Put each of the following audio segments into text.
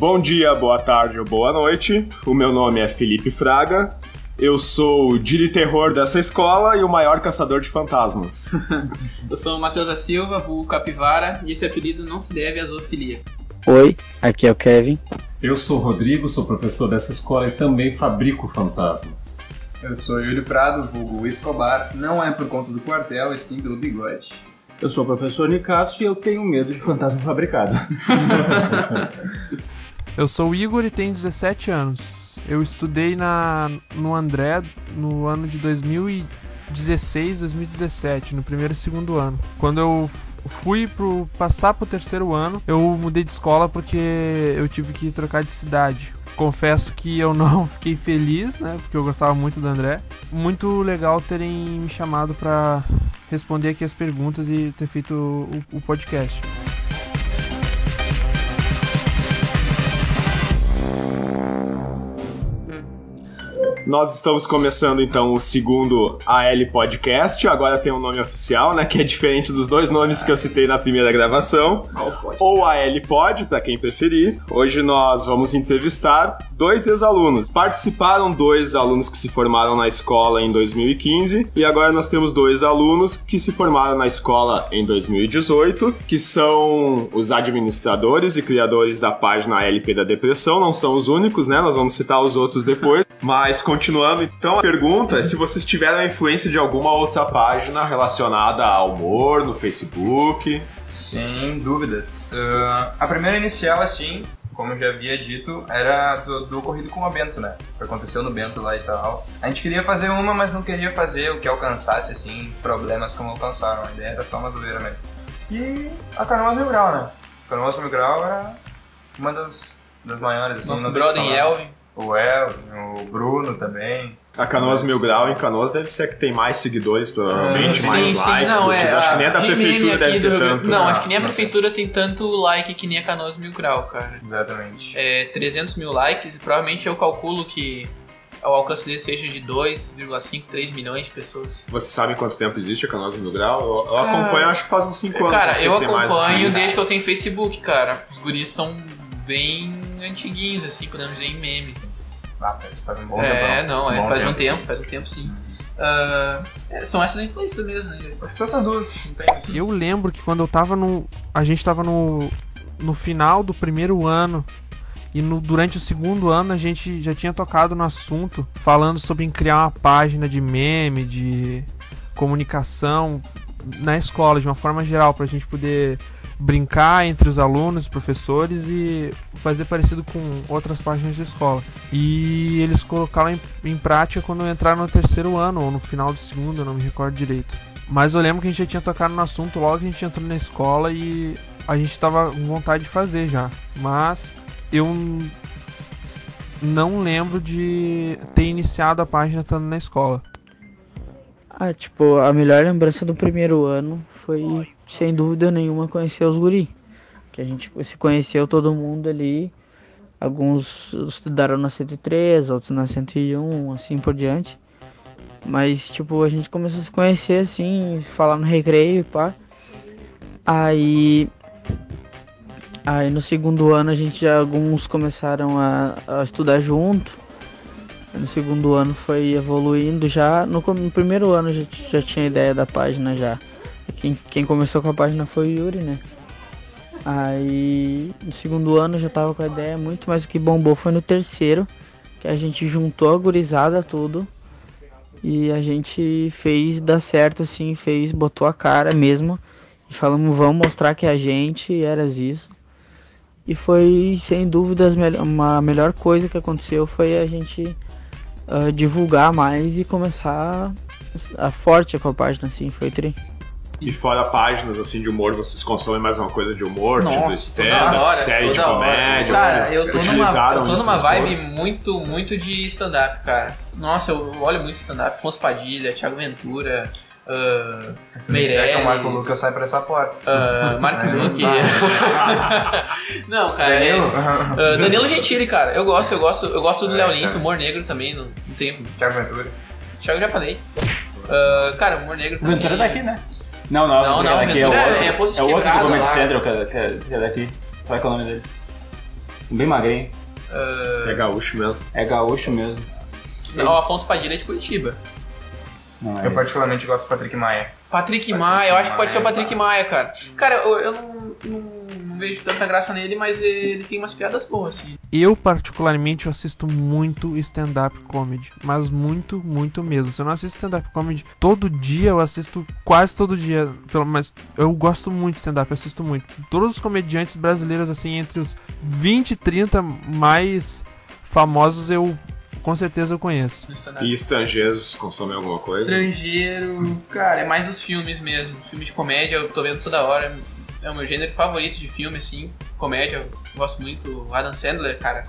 Bom dia, boa tarde ou boa noite. O meu nome é Felipe Fraga. Eu sou o de terror dessa escola e o maior caçador de fantasmas. Eu sou o Matheus da Silva, vulgo Capivara, e esse apelido não se deve à zoofilia. Oi, aqui é o Kevin. Eu sou o Rodrigo, sou professor dessa escola e também fabrico fantasmas. Eu sou Yuri Prado, vulgo Escobar. Não é por conta do quartel, e sim pelo bigode. Eu sou o professor Nicasso e eu tenho medo de fantasma fabricado. Eu sou o Igor e tenho 17 anos. Eu estudei na, no André no ano de 2016, 2017, no primeiro e segundo ano. Quando eu fui pro passar pro terceiro ano, eu mudei de escola porque eu tive que trocar de cidade. Confesso que eu não fiquei feliz, né? Porque eu gostava muito do André. Muito legal terem me chamado para responder aqui as perguntas e ter feito o, o podcast. Nós estamos começando então o segundo AL Podcast. Agora tem um nome oficial, né? Que é diferente dos dois nomes que eu citei na primeira gravação. Ou AL Pod, para quem preferir. Hoje nós vamos entrevistar dois ex-alunos. Participaram dois alunos que se formaram na escola em 2015 e agora nós temos dois alunos que se formaram na escola em 2018, que são os administradores e criadores da página LP da Depressão. Não são os únicos, né? Nós vamos citar os outros depois. Mas continuando, então a pergunta é se vocês tiveram a influência de alguma outra página relacionada ao humor no Facebook. Sem dúvidas. Uh, a primeira inicial, assim, como eu já havia dito, era do, do ocorrido com o Bento, né? Que aconteceu no Bento lá e tal. A gente queria fazer uma, mas não queria fazer o que alcançasse, assim, problemas como alcançaram. A ideia era só uma zoeira mesmo. E a Canoas Mil Grau, né? A Canoas Mil Grau era uma das, das maiores, assim. Nosso brother. Elvin. O Elvin, o Bruno também. A Canoas Mil Grau em Canoas deve ser a que tem mais seguidores, provavelmente, Sim, mais sim, likes. não, é. Acho que nem a da prefeitura deve ter tanto. Não, né? acho que nem a prefeitura tem tanto like que nem a Canoas Mil Grau, cara. Exatamente. É 300 mil likes e provavelmente eu calculo que o alcance dele seja de 2,5, 3 milhões de pessoas. Vocês sabem quanto tempo existe a Canoas Mil Grau? Eu, eu Cara, acompanho, acho que faz uns 5 anos. Cara, eu acompanho desde que eu tenho Facebook, cara. Os guris são bem antiguinhos, assim, podemos dizer em meme. Ah, faz faz um bom é, tempão. não, é, Bom faz um tempo, faz um tempo sim. Ah, é, são essas influências mesmo, né? São essas duas. Tem Eu lembro que quando eu tava no. A gente tava no. No final do primeiro ano. E no, durante o segundo ano a gente já tinha tocado no assunto, falando sobre criar uma página de meme, de comunicação na escola, de uma forma geral, pra gente poder brincar entre os alunos, professores e fazer parecido com outras páginas de escola. E eles colocaram em, em prática quando entraram no terceiro ano, ou no final do segundo, eu não me recordo direito. Mas eu lembro que a gente já tinha tocado no assunto logo que a gente entrou na escola e a gente tava com vontade de fazer já. Mas eu não lembro de ter iniciado a página estando na escola. Ah, tipo, a melhor lembrança do primeiro ano foi, sem dúvida nenhuma, conhecer os guri. Que a gente se conheceu todo mundo ali. Alguns estudaram na 103, outros na 101, assim por diante. Mas, tipo, a gente começou a se conhecer assim, falar no recreio e pá. Aí. Aí no segundo ano a gente já alguns começaram a, a estudar junto. No segundo ano foi evoluindo já. No, no primeiro ano já, já tinha ideia da página já. Quem, quem começou com a página foi o Yuri, né? Aí no segundo ano já tava com a ideia muito, mas o que bombou foi no terceiro, que a gente juntou a gurizada tudo e a gente fez dar certo assim, fez, botou a cara mesmo e falamos, vamos mostrar que a gente era isso. E foi sem dúvidas uma melhor coisa que aconteceu foi a gente ah, divulgar mais e começar a forte com a página assim, foi tri. E fora páginas assim de humor, vocês consomem mais uma coisa de humor, tipo Nossa, toda stand-up, série de comédia? Cara, vocês eu tô numa, utilizaram eu tô numa vibe posts? muito, muito de stand-up, cara. Nossa, eu olho muito stand-up. Afonso Padilha, Thiago Ventura, uh, Se não disser que o Marco Meirelles, Lucas sai por essa porta. uh, Marco É, Luque. Não, cara. é- Danilo? uh, Danilo Gentili, cara. Eu gosto, eu gosto, eu gosto do É, Léo Lins, humor negro também, não, não tem. Thiago Ventura. Thiago eu já falei. Uh, cara, humor negro também. Ventura é daqui, né? Não, não, Não, não, é daqui, Ventura é o é- outro, é é o outro do Comedy. Central que é, que é- que é daqui. Qual é que é o nome dele? Bem magrinho. É gaúcho mesmo. É gaúcho mesmo. O Afonso Padilha é de Curitiba. Eu é. particularmente gosto do Patrick Maia. Patrick Maia, eu acho que pode ser o Patrick Maia, cara. Cara, eu, eu não, não- não vejo tanta graça nele, mas ele tem umas piadas boas, assim. Eu, particularmente, eu assisto muito stand-up comedy. Mas muito, muito mesmo. Se eu não assisto stand-up comedy todo dia, eu assisto quase todo dia. Pelo, mas eu gosto muito de stand-up, eu assisto muito. Todos os comediantes brasileiros, assim, entre os 20 e 30 mais famosos, eu com certeza eu conheço. E estrangeiros consomem alguma coisa? Estrangeiro, cara, é mais os filmes mesmo. Filme de comédia eu tô vendo toda hora. É o meu gênero favorito de filme, assim. Comédia, eu gosto muito. O Adam Sandler, cara.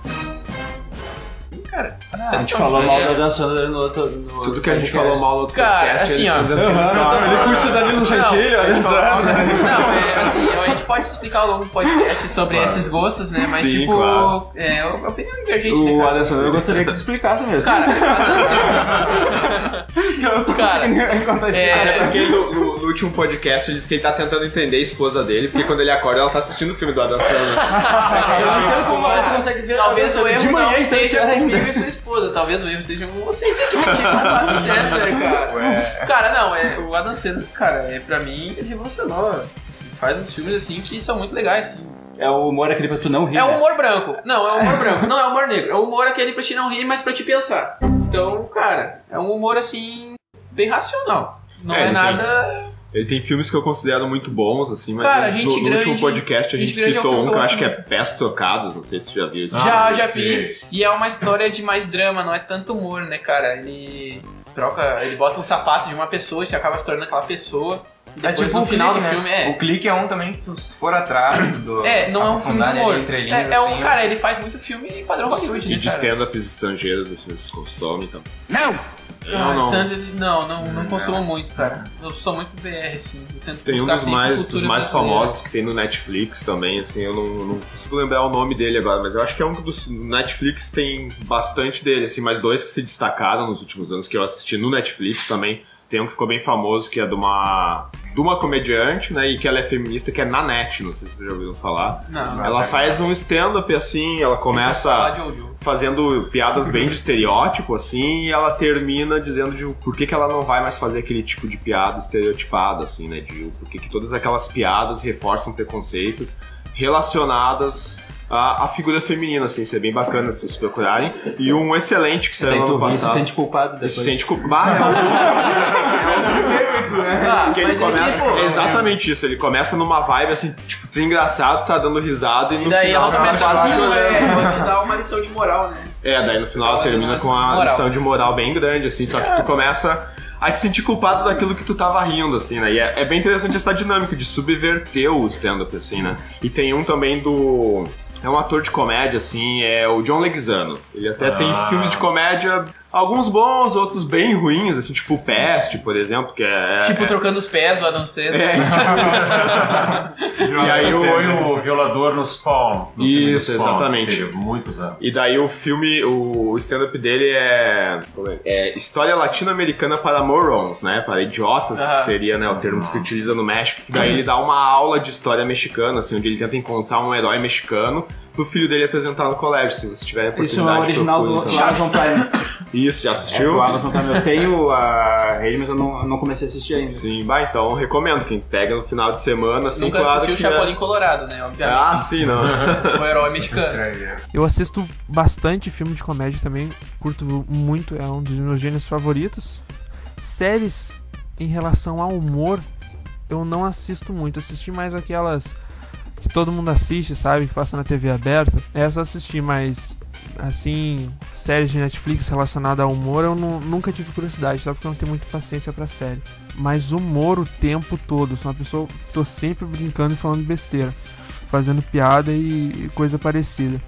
Cara, Adam A Sandler gente é falou mal gênio. da no outro. No Tudo que a gente podcast. falou mal no outro Cara, podcast, assim, ó. não, Ele curte o Danilo Gentili, a olha só. falou- Não, é assim, a gente pode explicar ao longo do podcast sobre Claro. esses gostos, né? Mas, Sim, tipo, claro. é a opinião divergente, né, O cara? Adam Sandler eu gostaria que tu explicasse mesmo. Cara, Adam eu tô cara, é- porque no, no- no último podcast ele disse que ele tá tentando entender a esposa dele, porque quando ele acorda ela tá assistindo o filme do Adam Sandler. Eu não entendo como Cara, você consegue ver Talvez a o erro de manhã não esteja tarde ainda. comigo e sua esposa. Talvez o erro com vocês aqui, porque o Adam Sandler, cara. Cara, não, é, o Adam Sandler, cara, é, pra mim, ele revolucionou. Faz uns filmes assim que são muito legais, assim. É o humor aquele pra tu não rir. É o né? humor branco. Não, é o humor branco. Não é o humor negro. É o humor aquele pra te não rir, mas pra te pensar. Então, cara, é um humor assim, bem racional. Não É, é, nada. Ele tem filmes que eu considero muito bons, assim, mas Cara, no, no último Grande- podcast a gente, Gente Grande é um citou um que eu acho que é Pés Trocados, não sei se você já viu esse. já, Ah, já vi. E é uma história de mais drama, não é tanto humor, né, cara? Ele troca, ele bota um sapato de uma pessoa e você acaba se tornando aquela pessoa. E É depois tipo no final clique, do né? filme é. O clique é um também que se for atrás do. É, não é um filme de humor. ali entre linhas, É, é um, assim, cara, ele faz muito filme padrão Hollywood, E né, de stand-ups estrangeiros, assim, eles consomem então. Ah, Não, não. stand não, não, não consumo muito, cara. Eu sou muito BR, assim. Tem um dos mais, dos mais famosos que tem no Netflix também, assim, eu não, não consigo lembrar o nome dele agora, mas eu acho que é um dos no Netflix tem bastante dele, assim, mais dois que se destacaram nos últimos anos que eu assisti no Netflix também. Tem um que ficou bem famoso que é de uma de uma comediante, né, e que ela é feminista, que é Nanette, não sei se vocês já ouviram falar. Não, Ela faz um stand-up assim, ela começa fazendo piadas bem de estereótipo, assim, e ela termina dizendo de por que, que ela não vai mais fazer aquele tipo de piada estereotipada, assim, né? De por que, que todas aquelas piadas reforçam preconceitos relacionadas à, à figura feminina, assim, isso é bem bacana se vocês procurarem. E um excelente que saiu no ano e se passado. sente culpado Se depois. sente culpado. Ah, Porque ele é que, começa. é exatamente isso, ele começa numa vibe assim, tipo, tu é engraçado, tá dando risada e no E daí final ela tu começa a chorando. é, te dar uma lição de moral, né? É, daí no final Fala termina com a moral. lição de moral bem grande, assim, só que tu começa a te sentir culpado daquilo que tu tava rindo, assim, né? E é, é bem interessante essa dinâmica de subverter o stand-up, assim, né? E tem um também do. É um ator de comédia, assim, é o John Leguizano. Ele até tem Ah. filmes de comédia, alguns bons, outros bem ruins, assim, tipo o Pest, por exemplo, que é. tipo, é, trocando os pés, o Adam Sandler. é, tipo, E aí o- foi o violador no Spawn. no Isso, Spawn, exatamente. muitos anos. E daí o filme, o stand-up dele é, é História Latino-Americana para Morons, né? Para idiotas, Ah. que seria né, o termo que se utiliza no México. Que daí ele dá uma aula de história mexicana, assim, onde ele tenta encontrar um herói mexicano pro filho dele apresentar no colégio, se vocês tiverem Isso é o oportunidade. original do, do Amazon Prime. Isso, já É, assistiu? o Amazon Prime. Eu tenho a rede, mas eu não, não comecei a assistir ainda. Sim, bah, então recomendo. Quem pega no final de semana, assim, Nunca claro assistiu o que é- Chapolin Colorado, né? Obviamente. Ah, sim, não. O herói mexicano. Estrangeiro. Eu assisto bastante filme de comédia também, curto muito, é um dos meus gêneros favoritos. Séries em relação ao humor, eu não assisto muito. Assisti mais aquelas que todo mundo assiste, sabe? Que passa na TV aberta. Essa eu assisti, mas assim, séries de Netflix relacionadas ao humor, eu nu- nunca tive curiosidade, só porque eu não tenho muita paciência pra série. Mas humor o tempo todo, sou uma pessoa tô sempre brincando e falando besteira, fazendo piada e coisa parecida.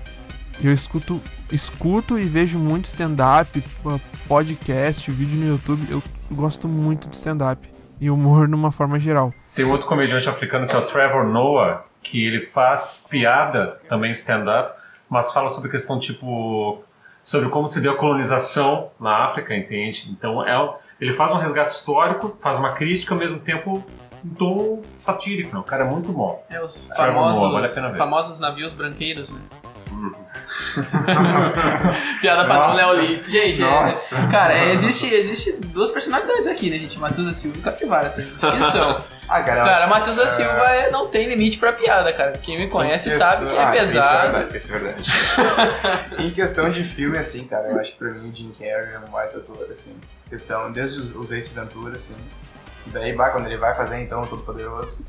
Eu escuto, escuto e vejo muito stand-up, podcast, vídeo no YouTube. Eu gosto muito de stand-up e humor numa forma geral. Tem outro comediante africano que é o Trevor Noah, que ele faz piada, também stand-up, mas fala sobre questão tipo. sobre como se deu a colonização na África, entende? Então é, ele faz um resgate histórico, faz uma crítica ao mesmo tempo um tom satírico, né? O cara é muito bom. É os Noah, famosos, vale famosos navios branqueiros, né? Piada pra Nossa. Léo Lins. Gente, é- cara, é, existe, existe duas personalidades aqui, né, gente? Matheus da Silva e Capivara, tem distinção. Ah, cara. Cara, Matheus da Silva é- não tem limite pra piada, cara. Quem me conhece sabe que é Ah, Isso é pesado. verdade, isso é verdade. em questão de filme, assim, cara, eu acho que pra mim o Jim Carrey é um baita ator, assim. Questão, desde os, os Ace Ventura, assim. E daí, vai, quando ele vai fazer, então, o Todo Poderoso.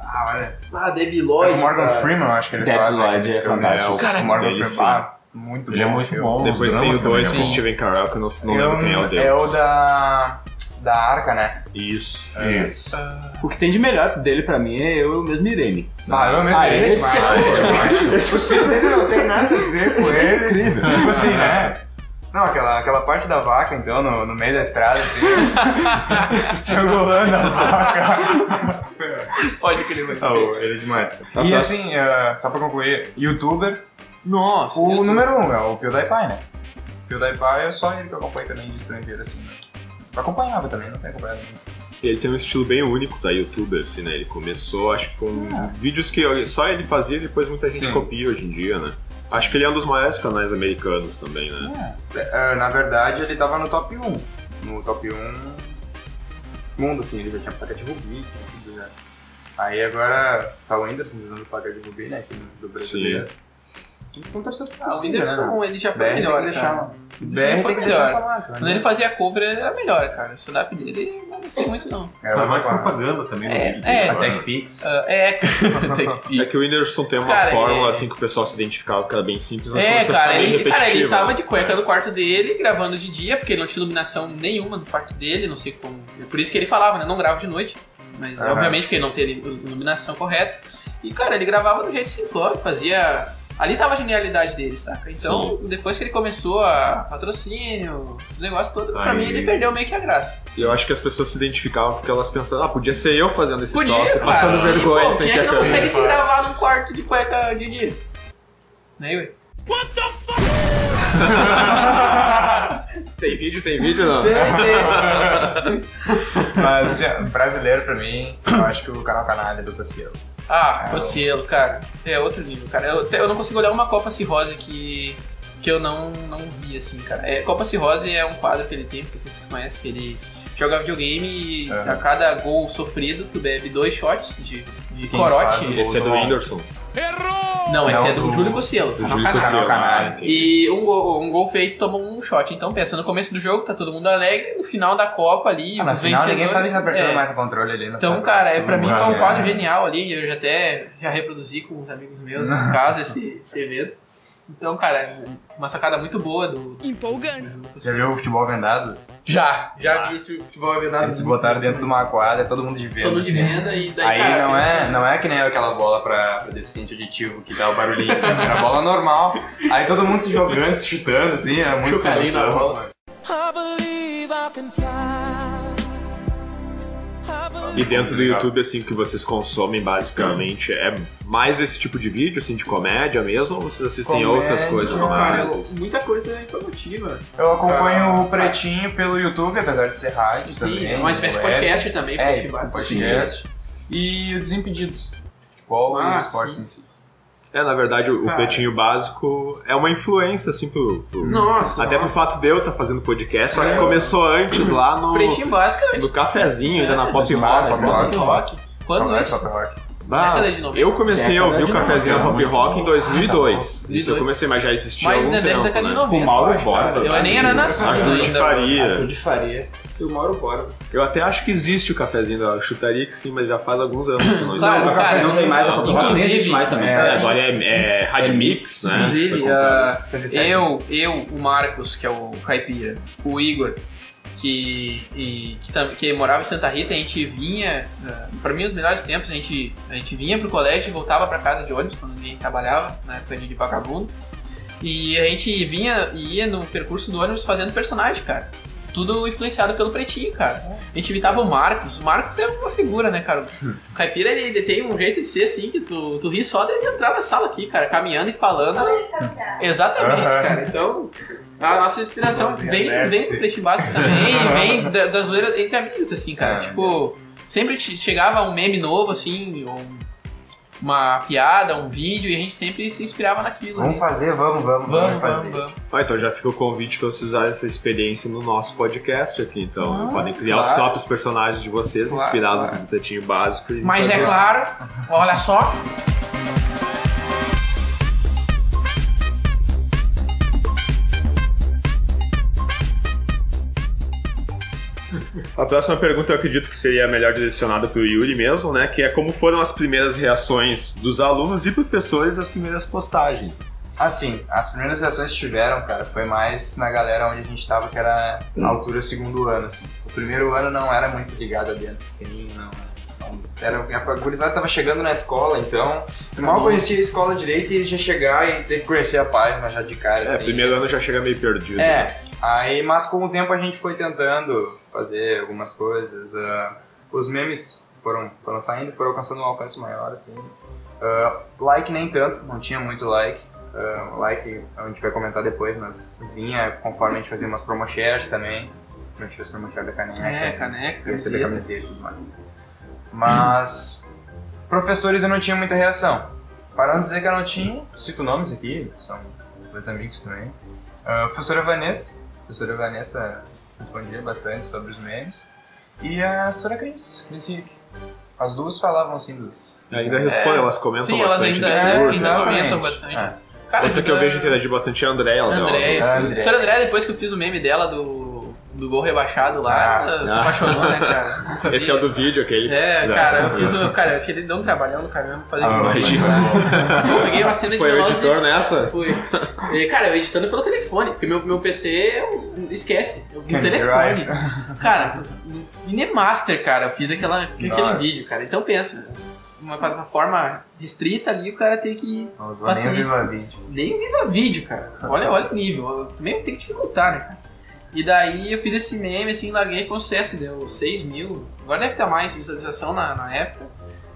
Ah, olha. Ah, Debbie É Lloyd, o Morgan cara. Freeman, eu acho que ele Debbie faz, né, Lloyd é filme, fantástico. o Cara, Morgan dele, Freeman, sim. ah, muito Ele é bom muito filme. bom. Depois tem os dois também, com né? Steven Carell, que eu não, não lembro quem é o dele. É o da. Da Arca, né? Isso. Isso. O que tem de melhor dele pra mim é eu mesmo Irene. Ah, eu mesmo. Ah, ele é ele é demais, demais. ele é demais. Os filhos dele não tem nada a ver com ele. Incrível. Tipo assim, né? Não, aquela, aquela parte da vaca, então, no, no meio da estrada, assim. estrangulando a vaca. Pode crer, vai. Oh, ele é demais. Tá e assim, eh, só pra concluir, youtuber, Nossa. o número um é o PewDiePie, né? PewDiePie é só ele que eu acompanho também de estrangeiro, assim, né? Acompanhava também, não tem acompanhado. Ele tem um estilo bem único da youtuber, assim, né? Ele começou, acho que com Ah. vídeos que só ele fazia e depois muita gente Sim. copia hoje em dia, né? Acho que ele é um dos maiores canais americanos também, né? Eh, na verdade, ele tava no top 1. No top 1 mundo, assim, ele já tinha placa de Rubi, tinha tudo já. Aí agora tá o Whindersson usando placa de Rubi, né? Aqui no- do brasileiro. Tem Ah, o Whindersson, né? ele já foi BR melhor, cara. deixar. Ele BR foi melhor. falar. Quando ele fazia cover, ele era melhor, cara. O stand-up dele, eu não gostei muito, não. Era Foi mais propaganda também no É, vídeo. é. A. TechPix. Ah, é, que É que o Whindersson tem uma Cara, fórmula, é- assim, que o pessoal se identificava que era bem simples, mas É, cara ele, cara, ele tava né? de cueca no quarto dele, gravando de dia, porque ele não tinha iluminação nenhuma no quarto dele, não sei como. Por isso que ele falava, né? Não grava de noite. Mas Aham. obviamente porque ele não tem iluminação correta. E, cara, ele gravava do jeito simplório, fazia. Ali tava a genialidade dele, saca? Então, depois que ele começou a patrocínio, os negócios todos, pra mim ele perdeu meio que a graça. E eu acho que as pessoas se identificavam porque elas pensavam, ah, podia ser eu fazendo esse Podia, troço, cara. passando sim, vergonha pô, em Quem é que não consegue se gravar num quarto de cueca de dia? Né, ué? Tem vídeo, tem vídeo, não? Mas assim, brasileiro pra mim, eu acho que o canal Canalha do Cossielo. Ah, É, o Cielo, cara. É outro nível, cara. Eu, eu não consigo olhar uma Copa Cirrose que, que eu não, não vi, assim, cara. É, Copa Cirrose é um quadro que ele tem, não sei se vocês conhecem, que ele joga videogame e a cada gol sofrido, tu bebe dois shots de, de corote. Esse é do Whindersson, Não, esse Não, é do do- Júlio Cossielo. do canal Júlio. Cossielo. E um gol, um gol feito toma um shot. Então, pensa, no começo do jogo tá todo mundo alegre, no final da Copa ali, Ah, na os final ninguém vencedores... sabe se apertando é, mais o controle ali. Então, sabe? cara, é, pra mim foi um É. quadro genial ali. Eu já até já reproduzi com os amigos meus em casa esse, esse evento. Então, cara, é uma sacada muito boa do. Empolgante. Já viu o futebol vendado? Já, já vi esse futebol vendado. Eles se botaram dentro de uma quadra, todo mundo de venda. Todo de assim. venda e daí. Aí cara, não, é, não é que nem aquela bola pra, pra deficiente auditivo que dá o barulhinho. Era bola normal. Aí todo mundo se jogando, se chutando, assim, era muito O carinho sem na noção. bola. E dentro do YouTube, assim, que vocês consomem basicamente é mais esse tipo de vídeo, assim, de comédia mesmo, ou vocês assistem Comédia, outras coisas não, Cara, mais? muita coisa informativa. Eu acompanho Ah. o Pretinho pelo YouTube, apesar de ser rádio Sim, também. é uma espécie de web. podcast também. É, podcast. E o Desimpedidos. Futebol Ah, e esportes sim. em si. É, na verdade, o, Cara. Pretinho Básico é uma influência, assim, pro... pro- Nossa, Até pro nossa. fato de eu estar fazendo podcast, só que É. começou antes lá no, Pretinho básico é no cafezinho, ainda na É, Pop Rock. Pop né? Pop Rock. Quando Não é isso? rock. Bah, Década de 90. eu comecei a ouvir o cafezinho na 90. Pop Rock em 2002. Isso eu 2002. comecei, mas já existia há Mais algum da tempo, década de né? 90. Com Mauro eu acho, Borba. Eu nem era nascido Arthur de. Faria. Arthur de Faria. E o Mauro Borba. Eu até acho que existe o cafezinho, eu chutaria que sim, mas já faz alguns anos que não existe. Claro, o cara, café não tem mais, a Pop Rock nem existe mais também. É, Agora é, é Rádio Mix, né? Inclusive, ah, dissegue. eu, eu, o Marcos, que é o caipira, o Igor, que, e- que, que morava em Santa Rita, a gente vinha, ah, pra mim os melhores tempos, a gente, a gente vinha pro colégio e voltava pra casa de ônibus, quando ninguém trabalhava, na época de vagabundo, e a gente vinha e ia no percurso do ônibus fazendo personagem, cara. Tudo influenciado pelo Pretinho, cara. A gente imitava o Marcos. O Marcos é uma figura, né, cara? O Caipira, ele, ele tem um jeito de ser assim, que tu, tu ri só dele entrar na sala aqui, cara, caminhando e falando. Exatamente, cara. Então, a nossa inspiração vem, vem do Pretinho Básico também, vem da, das zoeiras entre amigos, assim, cara. É, tipo, sempre chegava um meme novo, assim, ou um- uma piada, um vídeo, e a gente sempre se inspirava naquilo. Vamos né? fazer, vamos, vamos, Vamos, fazer. vamos, vamos. Ah, então já fica o convite para vocês usarem essa experiência no nosso podcast aqui. Então, Ah, podem criar os claro. próprios personagens de vocês, Claro, inspirados claro. no Pretinho Básico. e Mas é claro, olha só, A próxima pergunta eu acredito que seria melhor direcionada para o Yuri mesmo, né? Que é como foram as primeiras reações dos alunos e professores às primeiras postagens. Assim, as primeiras reações que tiveram, cara, foi mais na galera onde a gente tava, que era a altura segundo ano, assim. O primeiro ano não era muito ligado a dentro, assim, não. não era, a gurizada tava chegando na escola, então eu mal conhecia a escola direito e já chegar e ter que conhecer a página já de cara. É, assim. primeiro ano já chega meio perdido. É, aí, mas com o tempo a gente foi tentando fazer algumas coisas. ah, os memes foram, foram saindo, foram alcançando um alcance maior, assim. Ah, like nem tanto, não tinha muito like. Ah, like a gente vai comentar depois, mas vinha conforme a gente fazia umas promo shares também. A gente fez promo share da caneca. é, caneca, camiseta. camiseta e tudo mais. Mas professores eu não tinha muita reação. Para não dizer que eu não tinha, cito nomes aqui, são dois amigos também. A professora Vanessa, a professora Vanessa respondia bastante sobre os memes. E a professora Cris. As duas falavam assim dos. Ainda respondem, É, elas comentam Sim, elas bastante. ainda, no ainda, curso. ainda comentam bastante. É. Cara, Outra que eu vejo interagir bastante é a André. Ela deu- André, A a André. Senhora André, depois que eu fiz o meme dela do, do gol rebaixado lá, Ah, ela se ah. apaixonou, né, cara? Nunca Esse vi. é o do vídeo, aquele. É, cara, eu fiz o. Cara, aquele deu um trabalhão no caramba fazer Ah, imagina. cara. Eu peguei uma cena de Foi o Velozes e- editor nessa? Fui. E, cara, eu editando pelo telefone, porque meu, meu PC eu- esquece. Eu, no telefone. drive. Cara, Inemaster, cara, eu fiz aquela, aquele Nossa. vídeo, cara. Então pensa, uma plataforma restrita ali, o cara tem que. Usou nem o Paciência. Viva Vídeo. Nem viva vídeo, cara. Olha, olha o nível. Eu também tem que dificultar, né, cara? E daí eu fiz esse meme, assim, larguei e foi um sucesso, deu 6 mil. Agora deve ter mais visualização na, na época.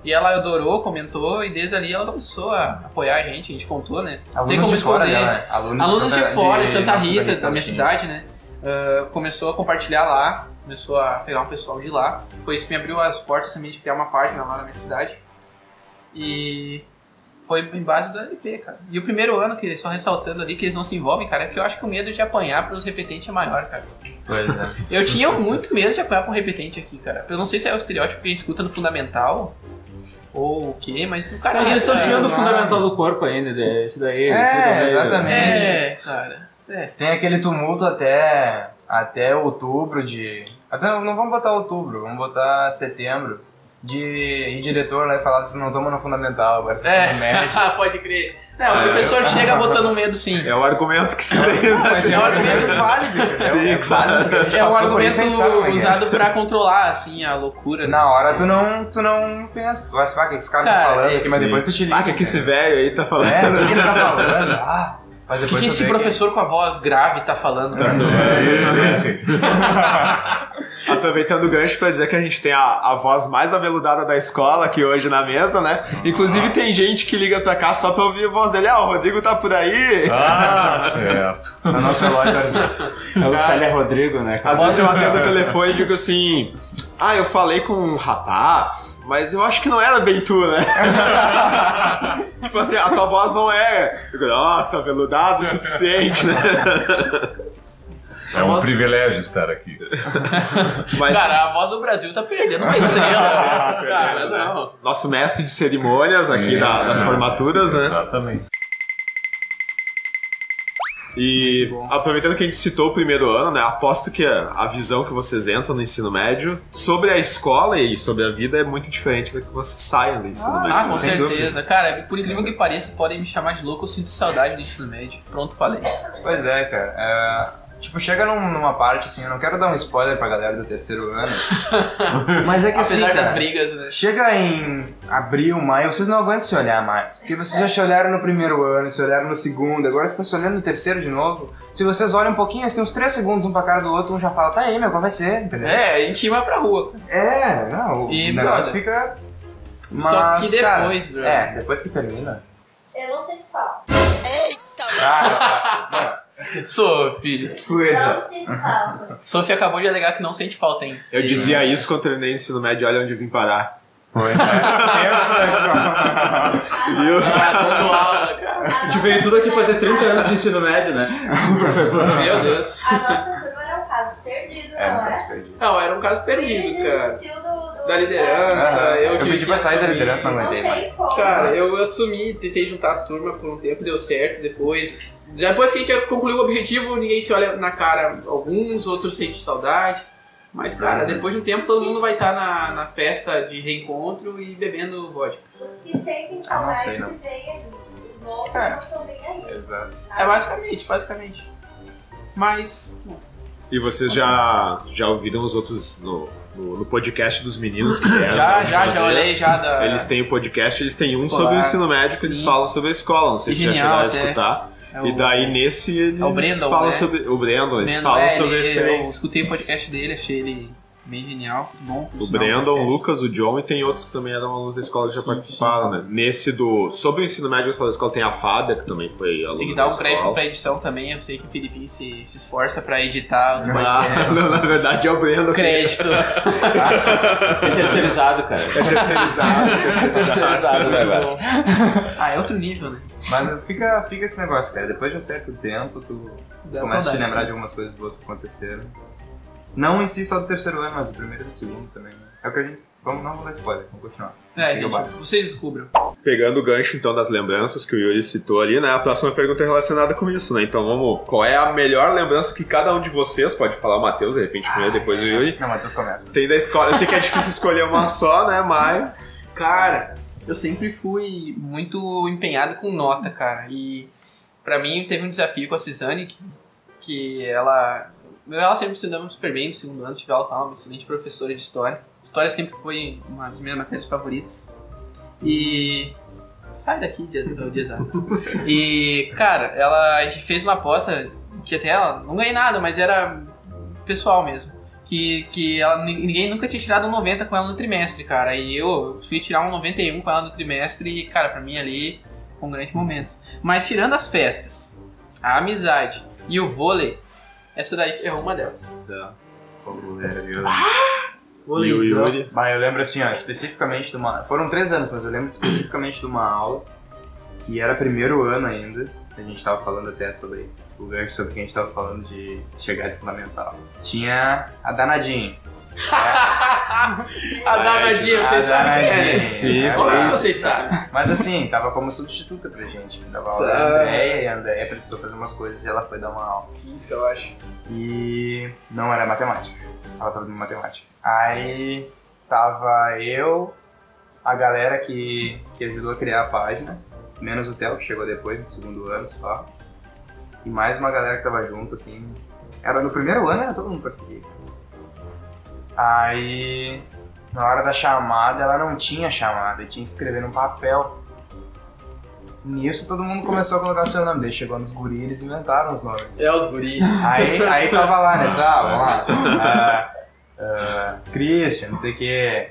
E ela adorou, comentou, e desde ali ela começou a apoiar a gente, a gente contou, né? Não tem Alunos como de fora, esconder. né? Alunos, Alunos de fora, em Santa Rita, Rita, da minha sim. cidade, né? ah, começou a compartilhar lá, começou a pegar um pessoal de lá. Foi isso que me abriu as portas também de criar uma página lá na minha cidade. E foi em base do LP, cara. E o primeiro ano, que só ressaltando ali, que eles não se envolvem, cara, é que eu acho que o medo de apanhar pros repetentes é maior, cara. Pois é. Eu tinha muito medo de apanhar pra um repetente aqui, cara. Eu não sei se é o estereótipo que a gente escuta no fundamental ou o quê, mas o cara. Mas eles estão é, tirando o uma- fundamental do corpo ainda, né? esse daí. É, exatamente. É, cara. É. Tem aquele tumulto até, até outubro de. Até, não vamos botar outubro, vamos botar setembro. De ir diretor lá e falar vocês não estão no fundamental, agora vocês É, médio. pode crer. Não, o professor chega botando medo sim. É o argumento que se tem. Mas É um argumento válido. Sim, é, válido. É um argumento é é. usado pra controlar, assim, a loucura. né? Na hora tu não, tu não pensa, tu vai saber o que esse cara tá Cara, falando é, aqui, mas depois tu te liga. Ah, que, que esse velho aí tá falando. É, o que ele tá falando? Ah, mas O que, depois que tu esse professor com a voz grave tá falando? pra? É, é, assim. Aproveitando o gancho pra dizer que a gente tem a, a voz mais aveludada da escola aqui hoje na mesa, né? Inclusive tem gente que liga pra cá só pra ouvir a voz dele. Ah, o Rodrigo tá por aí. Ah, certo. No nosso relógio, É o Tele Rodrigo, né? Às vezes eu atendo o telefone e digo assim... Ah, eu falei com um rapaz, mas eu acho que não era bem tu, né? tipo assim, a tua voz não é... Nossa, aveludado o suficiente, né? É um privilégio estar aqui. Mas Cara, a voz do Brasil tá perdendo uma estrela. cara, não. nosso mestre de cerimônias aqui da- Isso. das formaturas, né? Exatamente. E aproveitando que a gente citou o primeiro ano, né? Aposto que a, visão que vocês entram no ensino médio sobre a escola e sobre a vida é muito diferente da que vocês saiam do ensino médio. Ah, com sem certeza. dúvida. Cara, por incrível que pareça, podem me chamar de louco, eu sinto saudade do ensino médio. Pronto, falei. Pois é, cara. É, tipo, chega num- numa parte assim, eu não quero dar um spoiler pra galera do terceiro ano. mas é que assim, Apesar das cara, brigas, né? Chega em abril, maio, vocês não aguentam se olhar mais. Porque vocês já se olharam no primeiro ano, se olharam no segundo, agora vocês estão se olhando no terceiro de novo. Se vocês olham um pouquinho, assim, uns três segundos um pra cara do outro, um já fala, tá aí, meu, qual vai ser? Entendeu? É, a gente ia pra rua. É, não, o E, negócio brother, fica. Só que cara, depois, brother. É, depois que termina. Eu não sinto falta. Ah, Sou, filho. Descuida. Não sinto falta. Sophie acabou de alegar que não sente falta ainda. Eu dizia isso quando eu terminei o ensino médio, olha onde eu vim parar. Foi. Viu? Dando aula, cara. A gente veio tudo aqui fazer 30 anos de ensino médio, né? O professor. Meu Deus. A nossa turma era um caso perdido, É, não é? Não, era um caso perdido, cara. Da liderança, Ah, eu eu tive pedi pra sair da liderança, não Não aguentei mais. tem como. Cara, eu assumi, tentei juntar a turma por um tempo, deu certo. Depois, depois que a gente concluiu o objetivo, ninguém se olha na cara. Alguns, outros sentem saudade. Mas, cara, depois de um tempo todo mundo vai estar na, na festa de reencontro e bebendo vodka. Os que sentem Ah, não sei, saudade não. se veem aí. Os outros É. não estão bem aí. Exato. É basicamente, basicamente. Mas, E vocês já, já ouviram os outros no, no, no podcast dos meninos que vieram? já, já, já olhei já da. Eles têm o podcast, eles têm um Escolar. sobre o ensino médio que eles falam sobre a escola. Não sei se já chegaram a escutar. é o- E daí nesse eles É o Brandon, falam né? sobre. O Brandon, eles Brandon, falam é, sobre a ele- Eu experiência. escutei o podcast dele, achei ele bem genial, bom. O sinal, Brandon, o podcast. Lucas, o John e tem outros que também eram alunos da escola que já Sim, participaram, né? Nesse do. Sobre o ensino médio da escola tem a Fada, que também foi aluna Tem que dar da um crédito escola. pra edição também. Eu sei que o Filipinho se, se esforça pra editar os Ah, podcasts. na verdade é o Brandon. crédito. É terceirizado, cara. É terceirizado, é terceirizado. terceirizado o negócio. ah, é outro nível, né? Mas fica, fica esse negócio, cara. Depois de um certo tempo, tu Dá começa a te saudade. lembrar sim. de algumas coisas boas que aconteceram. Não em si só do terceiro ano, mas do primeiro e do segundo também. né? É o que a gente. Vamos, não vou dar spoiler, vamos continuar. É, gente, vocês descubram. Pegando o gancho então das lembranças que o Yuri citou ali, né? A próxima pergunta é relacionada com isso, né? Então vamos. Qual é a melhor lembrança que cada um de vocês, pode falar o Matheus, de repente primeiro, depois o Yuri, Não, Matheus começa. tem da escola? Eu sei que é difícil escolher uma só, né? Mas. Cara, eu sempre fui muito empenhado com nota, cara. E pra mim teve um desafio com a Cisane, que, que ela. Ela sempre se super bem no segundo ano, tive aula com ela, uma excelente professora de história. História sempre foi uma das minhas matérias favoritas. E. Sai daqui de exatas. E, cara, ela, a gente fez uma aposta que até ela não ganhei nada, mas era pessoal mesmo. Que, que ela, ni- ninguém nunca tinha tirado um 90 com ela no trimestre, cara. E eu consegui tirar um 91 com ela no trimestre e, cara, pra mim ali foi um grande momento. Mas tirando as festas, a amizade e o vôlei, essa daí é uma delas. E o Vôleizão. Yuri. Mas eu lembro assim, ó, especificamente de uma. Foram três anos, mas eu lembro especificamente de uma aula que era primeiro ano ainda. A gente tava falando até sobre o gancho sobre o que a gente tava falando de chegar de fundamental. Tinha a danadinha. a danadinha, vocês sabem quem é, né? Sim, Só claro. vocês sabem. Mas assim, tava como substituta pra gente. Dava aula da Ah. Andréia e a Andréia precisou fazer umas coisas e ela foi dar uma aula. Física, eu acho. E não era matemática. Ela tava dando matemática. Aí tava eu, a galera que, que ajudou a criar a página, menos o Theo, que chegou depois, no segundo ano só. E mais uma galera que tava junto, assim. Era no primeiro ano, era todo mundo parceria. Aí, na hora da chamada, ela não tinha chamada, tinha que escrever num papel. Nisso todo mundo começou a colocar seu nome. Daí chegou nos guris, eles inventaram os nomes. É os guri. Aí, aí tava lá, né? Tá, vamos lá. Ah, ah, Christian, não sei o que.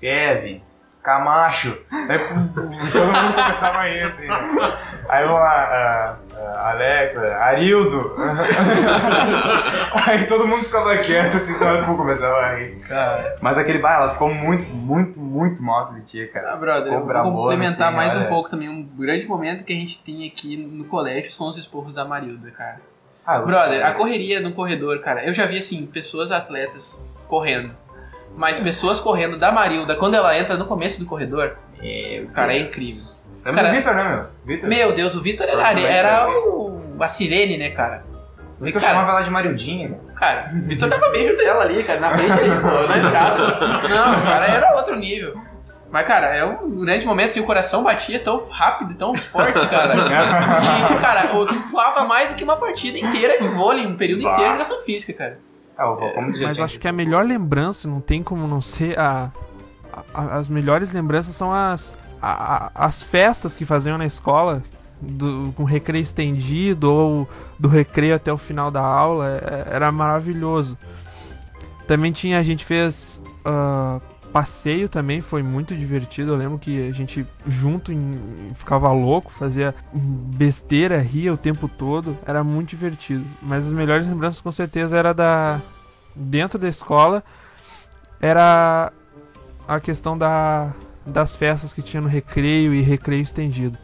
Kevin, Camacho. Aí todo mundo começava a rir, assim. né? Aí vamos lá, ah, ah, Alex, ah, Arildo. aí todo mundo ficava quieto, assim, quando eu começava a rir. Cara, Mas aquele bar, ela ficou muito, muito, muito mal aquele dia, cara. ah, brother, eu Cobra vou complementar assim, mais um pouco também. Um grande momento que a gente tem aqui no colégio são os esporros da Marilda, cara. Ah, Brother, a correria no corredor, cara. Eu já vi, assim, pessoas atletas correndo. Mas pessoas correndo da Marilda, quando ela entra no começo do corredor, Meu cara, é Deus. incrível. Lembra Cara, do Vitor, né, meu? Vitor. Meu Deus, o Vitor era, Provavelmente era também. o, a sirene, né, cara? O Vitor chamava ela de Marildinha. né? Cara, o Vitor dava beijo dela ali, cara, na frente ali, pô, na entrada. Não, o cara era outro nível. Mas, cara, é um grande momento, assim, o coração batia tão rápido, tão forte, cara. E, cara, o tu suava mais do que uma partida inteira de vôlei, um período Bah. inteiro de educação física, cara. Como tu já Mas eu acho que a melhor lembrança, não tem como não ser a. a- as melhores lembranças são as. A- as festas que faziam na escola, do, com recreio estendido ou do recreio até o final da aula, é- era maravilhoso. Também tinha, a gente fez ah, passeio também, foi muito divertido. Eu lembro que a gente junto em- ficava louco, fazia besteira, ria o tempo todo. Era muito divertido. Mas as melhores lembranças com certeza era da dentro da escola era a questão da, das festas que tinha no recreio e recreio estendido.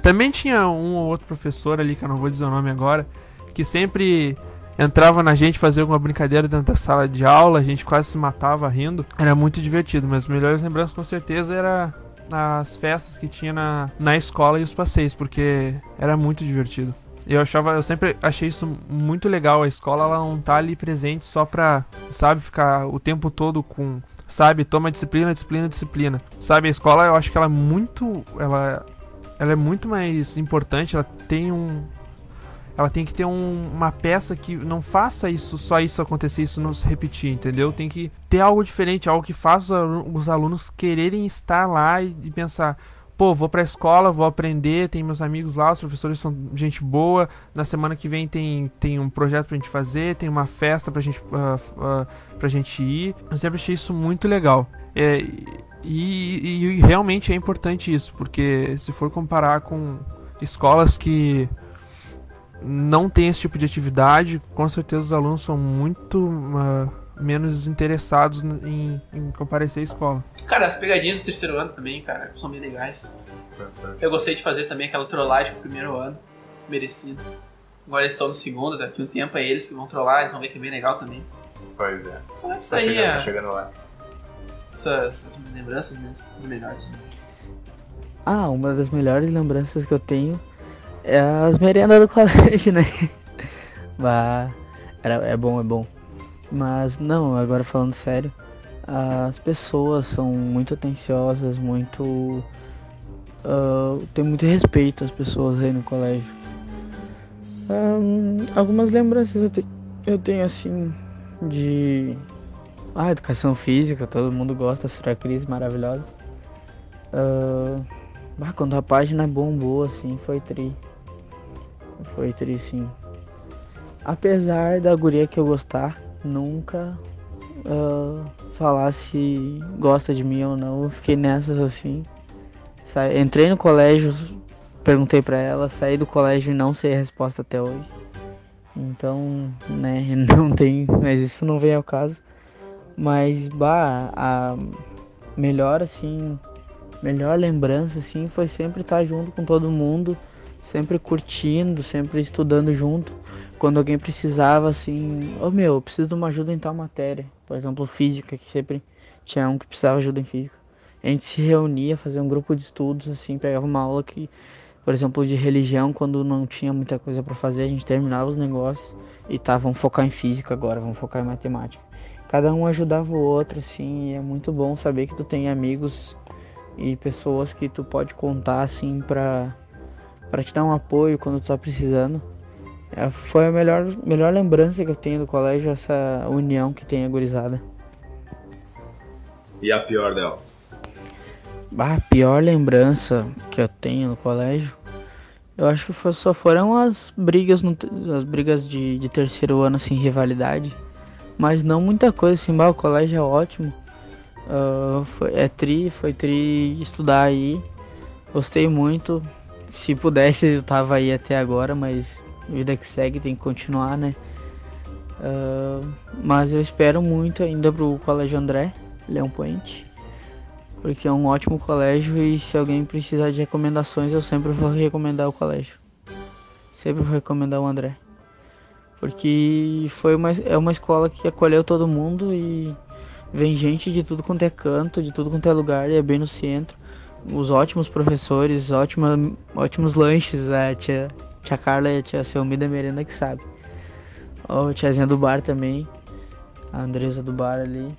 Também tinha um ou outro professor ali, que eu não vou dizer o nome agora, que sempre entrava na gente fazer alguma brincadeira dentro da sala de aula, a gente quase se matava rindo. Era muito divertido, mas as melhores lembranças com certeza era as festas que tinha na, na escola e os passeios, porque era muito divertido. Eu achava, eu sempre achei isso muito legal. A escola ela não tá ali presente só pra, sabe, ficar o tempo todo com, sabe, toma disciplina, disciplina, disciplina. Sabe, a escola eu acho que ela é muito, ela ela é muito mais importante, ela tem um ela tem que ter um, uma peça que não faça isso, só isso acontecer, isso não se repetir, entendeu? Tem que ter algo diferente, algo que faça os alunos quererem estar lá e, e pensar, pô, vou pra escola, vou aprender, tem meus amigos lá, os professores são gente boa, na semana que vem tem, tem um projeto pra gente fazer, tem uma festa pra gente, uh, uh, pra gente ir. Eu sempre achei isso muito legal. É, e, e, e realmente é importante isso, porque se for comparar com escolas que não tem esse tipo de atividade, com certeza os alunos são muito uh, menos interessados em, em comparecer à escola. Cara, as pegadinhas do terceiro ano também, cara, são bem legais. Eu gostei de fazer também aquela trollagem pro primeiro ano, merecido. Agora eles estão no segundo, daqui um tempo é eles que vão trollar, eles vão ver que é bem legal também. Pois é. Só isso Tá aí, chegando, tá é, chegando lá. essas, essas lembranças mesmo, as melhores. Ah, uma das melhores lembranças que eu tenho é as merendas do colégio, né? Bah, era, é bom, é bom. Mas não, agora falando sério, as pessoas são muito atenciosas, muito. ah, tem muito respeito às pessoas aí no colégio. Ahn, algumas lembranças eu, te- eu tenho assim de. Ah, educação física, todo mundo gosta, a Cris maravilhosa. Ah, bah, quando a página bombou assim, foi tri. Foi tri sim. Apesar da guria que eu gostar, nunca se gosta de mim ou não, eu fiquei nessas assim. Sa- Entrei no colégio, perguntei pra ela, saí do colégio e não sei a resposta até hoje. Então, né, não tem, mas isso não vem ao caso. Mas, bah, a melhor assim, melhor lembrança assim foi sempre estar junto com todo mundo, sempre curtindo, sempre estudando junto. Quando alguém precisava assim, ô meu, eu preciso de uma ajuda em tal matéria, por exemplo, física, que sempre tinha um que precisava ajuda em física. A gente se reunia, fazia um grupo de estudos assim, pegava uma aula que, por exemplo, de religião, quando não tinha muita coisa para fazer, a gente terminava os negócios e tá, vamos focar em física agora, vamos focar em matemática. Cada um ajudava o outro, assim, e é muito bom saber que tu tem amigos e pessoas que tu pode contar, assim, pra, pra te dar um apoio quando tu tá precisando. É, foi a melhor, melhor lembrança que eu tenho do colégio, essa união que tem a gurizada. E a pior dela? A pior lembrança que eu tenho no colégio, eu acho que foi- só foram as brigas, no as brigas de, de terceiro ano, assim, rivalidade. Mas não muita coisa, assim, bah, o colégio é ótimo. Ah, foi, é tri, foi tri estudar aí. Gostei muito. Se pudesse, eu tava aí até agora, mas vida que segue tem que continuar, né? Ah, mas eu espero muito ainda pro Colégio André, Leão Puente porque é um ótimo colégio e se alguém precisar de recomendações eu sempre vou recomendar o colégio. Sempre vou recomendar o André. Porque foi uma, é uma escola que acolheu todo mundo e vem gente de tudo quanto é canto, de tudo quanto é lugar, e é bem no centro. Os ótimos professores, ótima, ótimos lanches, a tia, tia Carla e a tia Selmi da Merenda que sabe. A tiazinha do bar também, a Andresa do bar ali.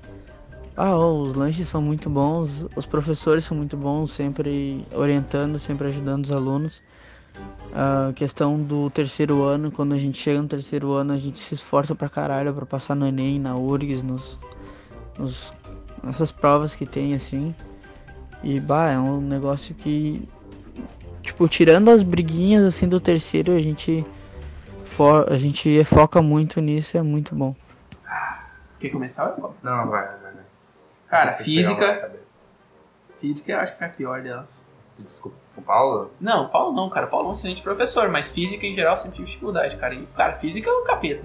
Ah, ó, os lanches são muito bons, os professores são muito bons, sempre orientando, sempre ajudando os alunos. A questão do terceiro ano, quando a gente chega no terceiro ano, a gente se esforça pra caralho pra passar no Enem, na URGS, nos, nos, nessas provas que tem, assim. E, bah, é um negócio que, tipo, tirando as briguinhas, assim, do terceiro, a gente, for, a gente foca muito nisso, é muito bom. Quer começar? Não, vai, vai, vai. Cara, física. Física eu acho que é a pior delas. Desculpa. O Paulo? Não, Paulo não, cara. Paulo é um excelente professor, mas física em geral eu sempre tive dificuldade, cara. E, cara, física é um capeta.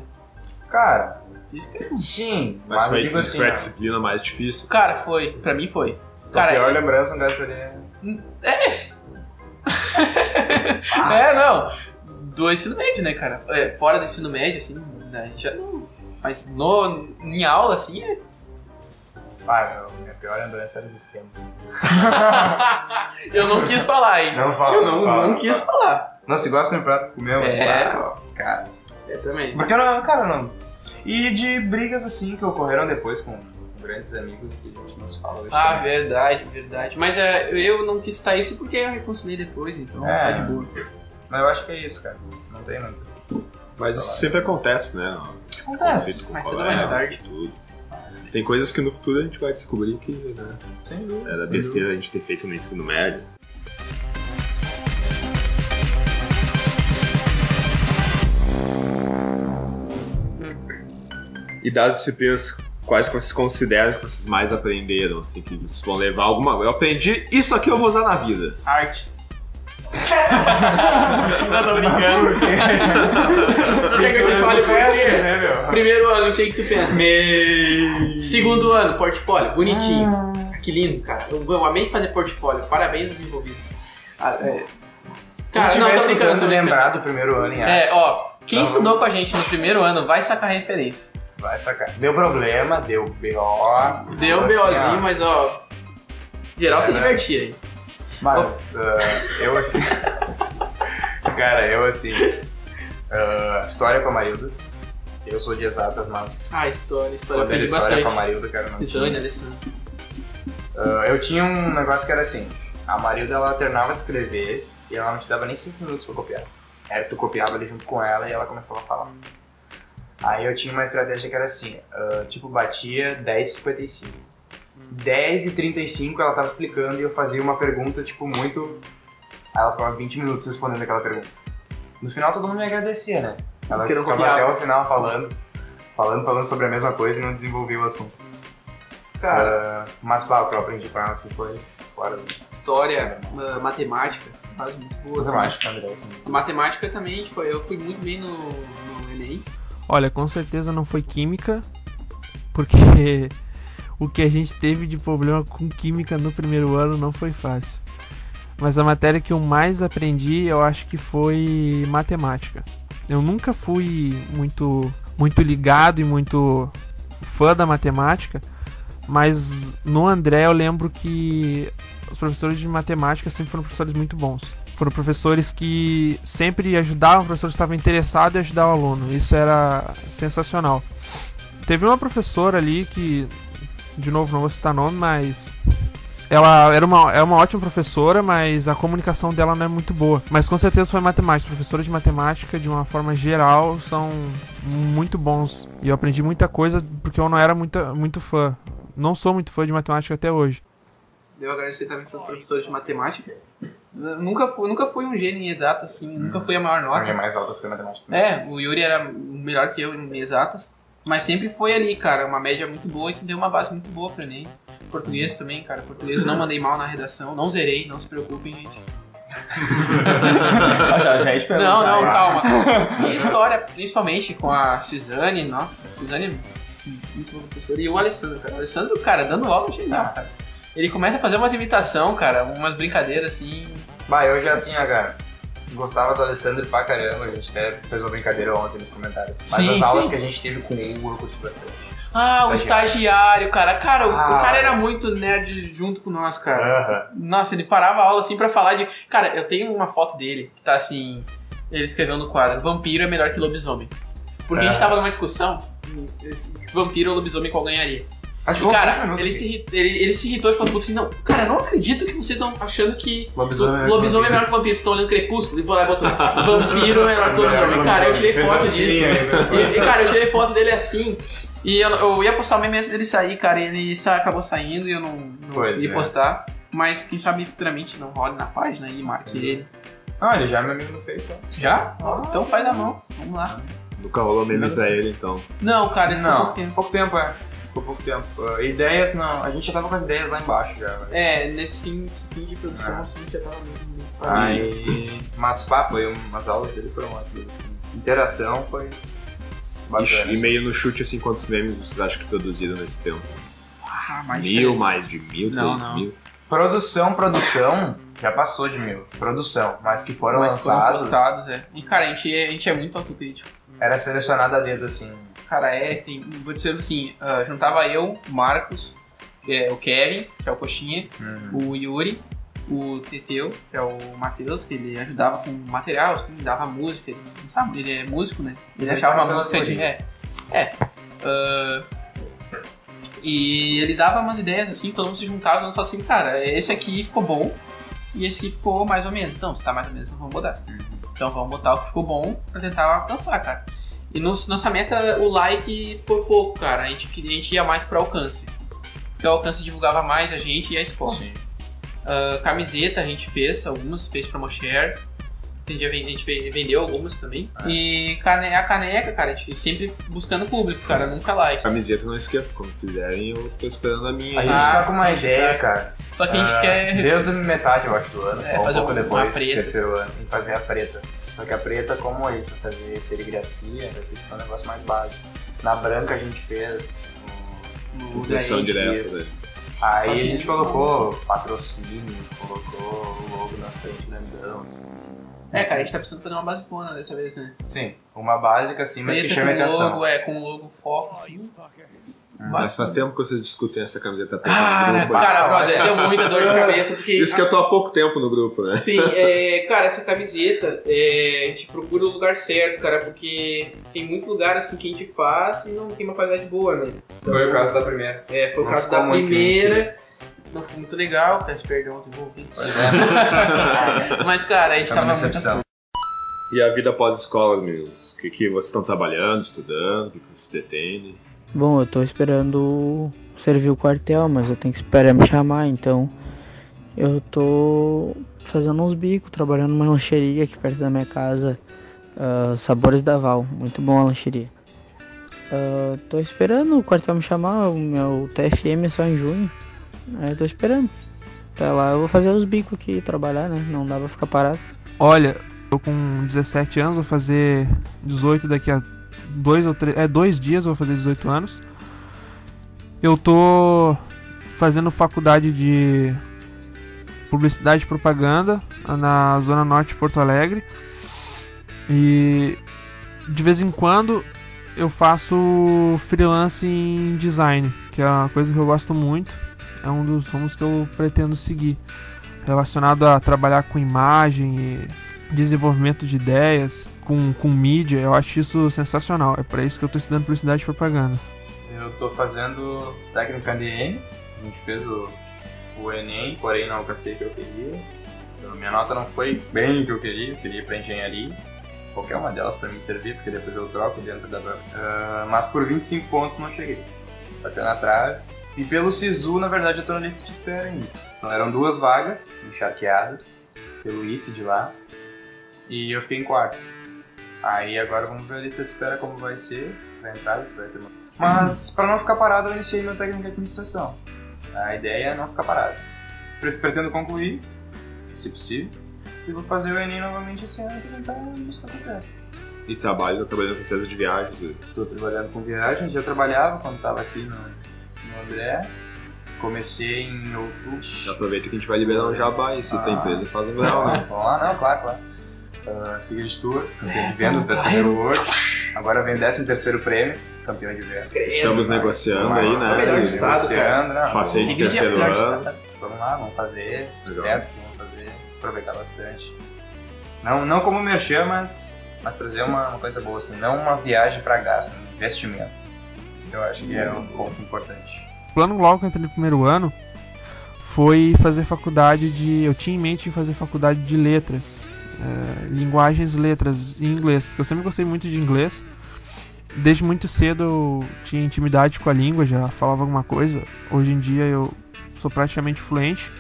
Cara, Física. sim, Mas foi, assim, a ó, disciplina mais difícil. Cara, foi. Pra mim foi. a Cara, pior é- lembrança não gastaria. É, não. Do ensino médio, né, cara? É, fora do ensino médio, assim, né, a gente já não. Mas no, em aula, assim, é. Ah, meu, minha pior lembrança era os esquemas. Eu não quis falar, hein? Não fala, Eu não, fala, não quis fala. falar. Nossa, você gosta de um prato com meu? É. Ah, Cara. Eu também. Porque eu não, cara, não. E de brigas assim que ocorreram depois com grandes amigos que a gente não se fala hoje. Ah, também. verdade, verdade. Mas é, eu não quis citar isso porque eu reconciliei depois, então É. tá de boa. Mas eu acho que é isso, cara. Não tem muito. Mas isso sempre acontece, né? Acontece. Conflito com Mais cedo ou mais tarde. Tudo. Tem coisas que no futuro a gente vai descobrir que né, Sem dúvida. era sem besteira a gente ter feito no ensino médio. E das disciplinas, quais que vocês consideram que vocês mais aprenderam? Assim, que vocês vão levar alguma. Eu aprendi, isso aqui eu vou usar na vida. Artes. não tô brincando. Não quer que eu te fale por quê? né, meu? Primeiro ano, o que que tu pensa? Segundo ano, portfólio, bonitinho. Que lindo, cara. Eu, eu amei fazer portfólio. Parabéns aos envolvidos. Ah, é... Cara, não, tô tivesse brincando, tô lembrar do primeiro ano em É, arte, ó, quem Não. estudou com a gente no primeiro ano vai sacar referência. Vai sacar. Deu problema, deu B.O. Deu assim, BOzinho, ó. mas ó. Geral se É, né? divertia aí. Mas ah, eu assim. Cara, eu assim. ah, história com a Marilda. Eu sou de exatas, mas. Ah, história, história eu quando aprendi história com a bastante. Marilda, cara, não Cisane, tinha. Alessandro. Ah, eu tinha um negócio que era assim: a Marilda ela alternava de escrever e ela não te dava nem 5 minutos pra copiar. Era que tu copiava ali junto com ela e ela começava a falar. Aí eu tinha uma estratégia que era assim: ah, tipo, batia 10h55. 10h35 ela tava explicando e eu fazia uma pergunta, tipo, muito. Aí ela ficava 20 minutos respondendo aquela pergunta. No final todo mundo me agradecia, né? Ela Porque não ficava copiava. até o final falando, falando, falando sobre a mesma coisa e não desenvolvia o assunto. Cara, Ah, mas claro, o que eu aprendi com ela assim foi fora do história, ah, matemática, fase muito boa. matemática, André. Assim. também. Matemática também, foi, eu fui muito bem no. Olha, com certeza não foi química, porque o que a gente teve de problema com química no primeiro ano não foi fácil. Mas a matéria que eu mais aprendi, eu acho que foi matemática. Eu nunca fui muito muito ligado e muito fã da matemática, mas no André eu lembro que os professores de matemática sempre foram professores muito bons. Foram professores que sempre ajudavam, professores que estavam interessados em ajudar o aluno. Isso era sensacional. Teve uma professora ali que, de novo, não vou citar nome, mas ela era uma, é uma ótima professora, mas a comunicação dela não é muito boa. Mas com certeza foi matemática. Professores de matemática, de uma forma geral, são muito bons. E eu aprendi muita coisa porque eu não era muito, muito fã. Não sou muito fã de matemática até hoje. Devo agradecer também para os professores de matemática. Nunca fui, nunca fui um gênio em exato, assim, nunca fui a maior A nota. minha mais alta foi matemática. É, o Yuri era melhor que eu em exatas, mas sempre foi ali, cara, uma média muito boa e que deu uma base muito boa pro Enem. Português também, cara, português não mandei mal na redação, não zerei, não se preocupem, gente. Ah, já, já te Não, não, calma. E história, principalmente com a Cisane, nossa, Cisane é muito boa professora. E o Alessandro, cara. O Alessandro, cara, dando aula genial, cara. Ele começa a fazer umas imitação, cara, umas brincadeiras assim. Bah, eu já assim, cara. Gostava do Alessandro pra caramba, a gente até fez uma brincadeira ontem nos comentários. Mas Sim, as aulas sim. que a gente teve com o Hugo, eu curti bastante. Ah, o estagiário, cara. Cara, o, o Ah. cara era muito nerd junto com nós, cara. Aham. Nossa, ele parava a aula assim pra falar de. Cara, eu tenho uma foto dele que tá assim. Ele escreveu no quadro: Vampiro é melhor que lobisomem. Porque a gente Ah. tava numa discussão: esse vampiro ou lobisomem qual ganharia? Acho E, que cara, foi um minuto, ele assim. se, ele, ele se irritou e falou assim: Não, cara, eu não acredito que vocês estão achando que Lobisomem é o lobisomem é melhor que vampiro. Vocês estão olhando crepúsculo. E foi lá e botou: Vampiro é melhor que lobisomem. Cara, eu tirei foto assim, disso. aí, E, e, cara, eu tirei foto dele assim. E eu, eu ia postar o meme antes dele sair, cara. E ele sa- acabou saindo e eu não, não Pois consegui é. postar. Mas quem sabe futuramente não role na página e marque Sim. ele. Não, ele já é meu amigo no Face, ó. Já? Ó, então faz a mão. Vamos lá. Nunca rolou meme pra ele, então. Não, cara, ele Não, pouco tempo. pouco tempo, é. Ficou pouco tempo. Ah, ideias, não. A gente já tava com as ideias lá embaixo já. velho. É, nesse fim, nesse fim de produção, É. assim, já tava meio. Aí. Mas pá, foi umas aulas dele foram ótimas. Assim. Interação foi. bacanas. E meio no chute, assim, quantos memes vocês acham que produziram nesse tempo? Ah, mais de Mil, 13. mais de mil, Não, três não. mil? Produção, produção, já passou de mil. Produção, mas que foram Mas foram lançados, postados, é. E, cara, a gente é, a gente é muito autocrítico. era selecionado a dedo, assim. Cara, é, tem, vou dizer assim, ah, juntava eu, o Marcos, é o Kevin, que é o Coxinha, Hum. o Yuri, o Teteu, que é o Matheus, que ele ajudava com material, assim, dava música, ele não sabe, ele é músico, né? Ele Ele achava uma música de. É. É. Ah, e ele dava umas ideias assim, todo mundo se juntava, mundo falava assim, cara, esse aqui ficou bom e esse aqui ficou mais ou menos. Então, se tá mais ou menos, então vamos mudar. Então vamos botar o que ficou bom pra tentar alcançar, cara. E no, nossa meta, o like foi pouco, cara. A gente, a gente ia mais pro alcance. Porque o alcance divulgava mais a gente e a escola. Sim. Ah, camiseta a gente fez, algumas, fez promo share. A gente, vendeu algumas também. E cane- a caneca, cara, a gente sempre buscando público, cara, nunca like. Camiseta, não esqueça, quando fizerem, eu tô esperando a minha A gente Ah, tá com uma a gente ideia, tá- cara. Só que a gente Ah, quer. Desde metade, eu acho, do ano, É, ou um fazer pouco depois, preta. terceiro ano, e fazer a preta. Só que a preta, como aí, pra fazer serigrafia, vai ter que ser um negócio mais básico. Na branca a gente fez o... Impressão direta, né? Aí a que- gente colocou patrocínio, colocou o logo na frente grandão. assim. É, cara, a gente tá precisando fazer uma basicona dessa vez, né? Sim, uma básica assim, mas que Preta chame com atenção. logo, é, com o logo foco, assim. Mas faz tempo que vocês discutem essa camiseta preta Cara, no grupo. aí. cara, brother, deu muita dor de cabeça, porque... Isso que eu tô há pouco tempo no grupo, né? Sim, é, cara, essa camiseta, é, a gente procura o lugar certo, cara, porque tem muito lugar assim que a gente faz e não tem uma qualidade boa, né? Foi o caso da primeira. É, foi o Não caso da muito primeira, não ficou muito legal, peço perdão aos envolvidos. É. Mas, cara, a gente tava uma muito decepção. E a vida pós-escola, meninos? O que, que vocês estão trabalhando, estudando? O que, que vocês pretendem? Bom, eu tô esperando servir o quartel, mas eu tenho que esperar me chamar, então eu tô fazendo uns bicos, trabalhando numa lancheria aqui perto da minha casa, ah, Sabores da Val, muito bom a lancheria. Ah, tô esperando o quartel me chamar, o meu TFM é só em junho, aí eu tô esperando. Até lá eu vou fazer os bicos aqui, trabalhar, né? Não dá pra ficar parado. Olha, eu com 17 anos vou fazer 18 daqui a dois ou três, é dois dias eu vou fazer 18 anos. Eu tô fazendo faculdade de publicidade e propaganda na zona norte de Porto Alegre. E de vez em quando eu faço freelance em design, que é uma coisa que eu gosto muito. É um dos rumos que eu pretendo seguir, relacionado a trabalhar com imagem e desenvolvimento de ideias, com, com mídia. Eu acho isso sensacional. É para isso que eu tô estudando publicidade e propaganda. Eu tô fazendo técnica DN, a gente fez o, o Enem, porém não alcancei o que eu queria. Então, minha nota não foi bem o que eu queria, eu queria ir pra engenharia. Qualquer uma delas pra mim servir, porque depois eu troco dentro da. Ah, mas por 25 pontos não cheguei. Bateu na trave. E pelo SISU, na verdade, eu tô na lista de espera ainda. Só eram duas vagas, encharqueadas, pelo IF de lá. E eu fiquei em quarto. Aí agora vamos ver a lista de espera como vai ser, vai entrar, se vai ter uma mas para não ficar parado, eu iniciei meu técnico de administração. A ideia é não ficar parado. Pre- Pretendo concluir, se possível, e vou fazer o Enem novamente esse ano e tentar buscar concreto. E trabalho, tá trabalhando com empresa de viagens. Estou trabalhando com viagens, já trabalhava quando estava aqui no, no André. Comecei em outubro. Já aproveita que a gente vai liberar um jabá e se Ah. empresa faz um grau, né? Vamos lá, não, claro, claro. Uh, Seguir Tour, campeão de vendas, Beto World. Agora vem 13 terceiro prêmio, campeão de vendas. Estamos negociando aí, Melhor né? estado, Negociando, né? Passei de Seguir de terceiro melhor ano. estado. Vamos lá, vamos fazer, Legal. certo? Vamos fazer, aproveitar bastante. Não, não como merchan, mas, mas trazer uma, uma coisa boa, assim, não uma viagem para gasto, um investimento. Isso eu acho que é um ponto importante. O plano logo que eu entrei no primeiro ano foi fazer faculdade de. Eu tinha em mente fazer faculdade de letras, é, linguagens, letras em inglês, porque eu sempre gostei muito de inglês. Desde muito cedo eu tinha intimidade com a língua, já falava alguma coisa. Hoje em dia eu sou praticamente fluente.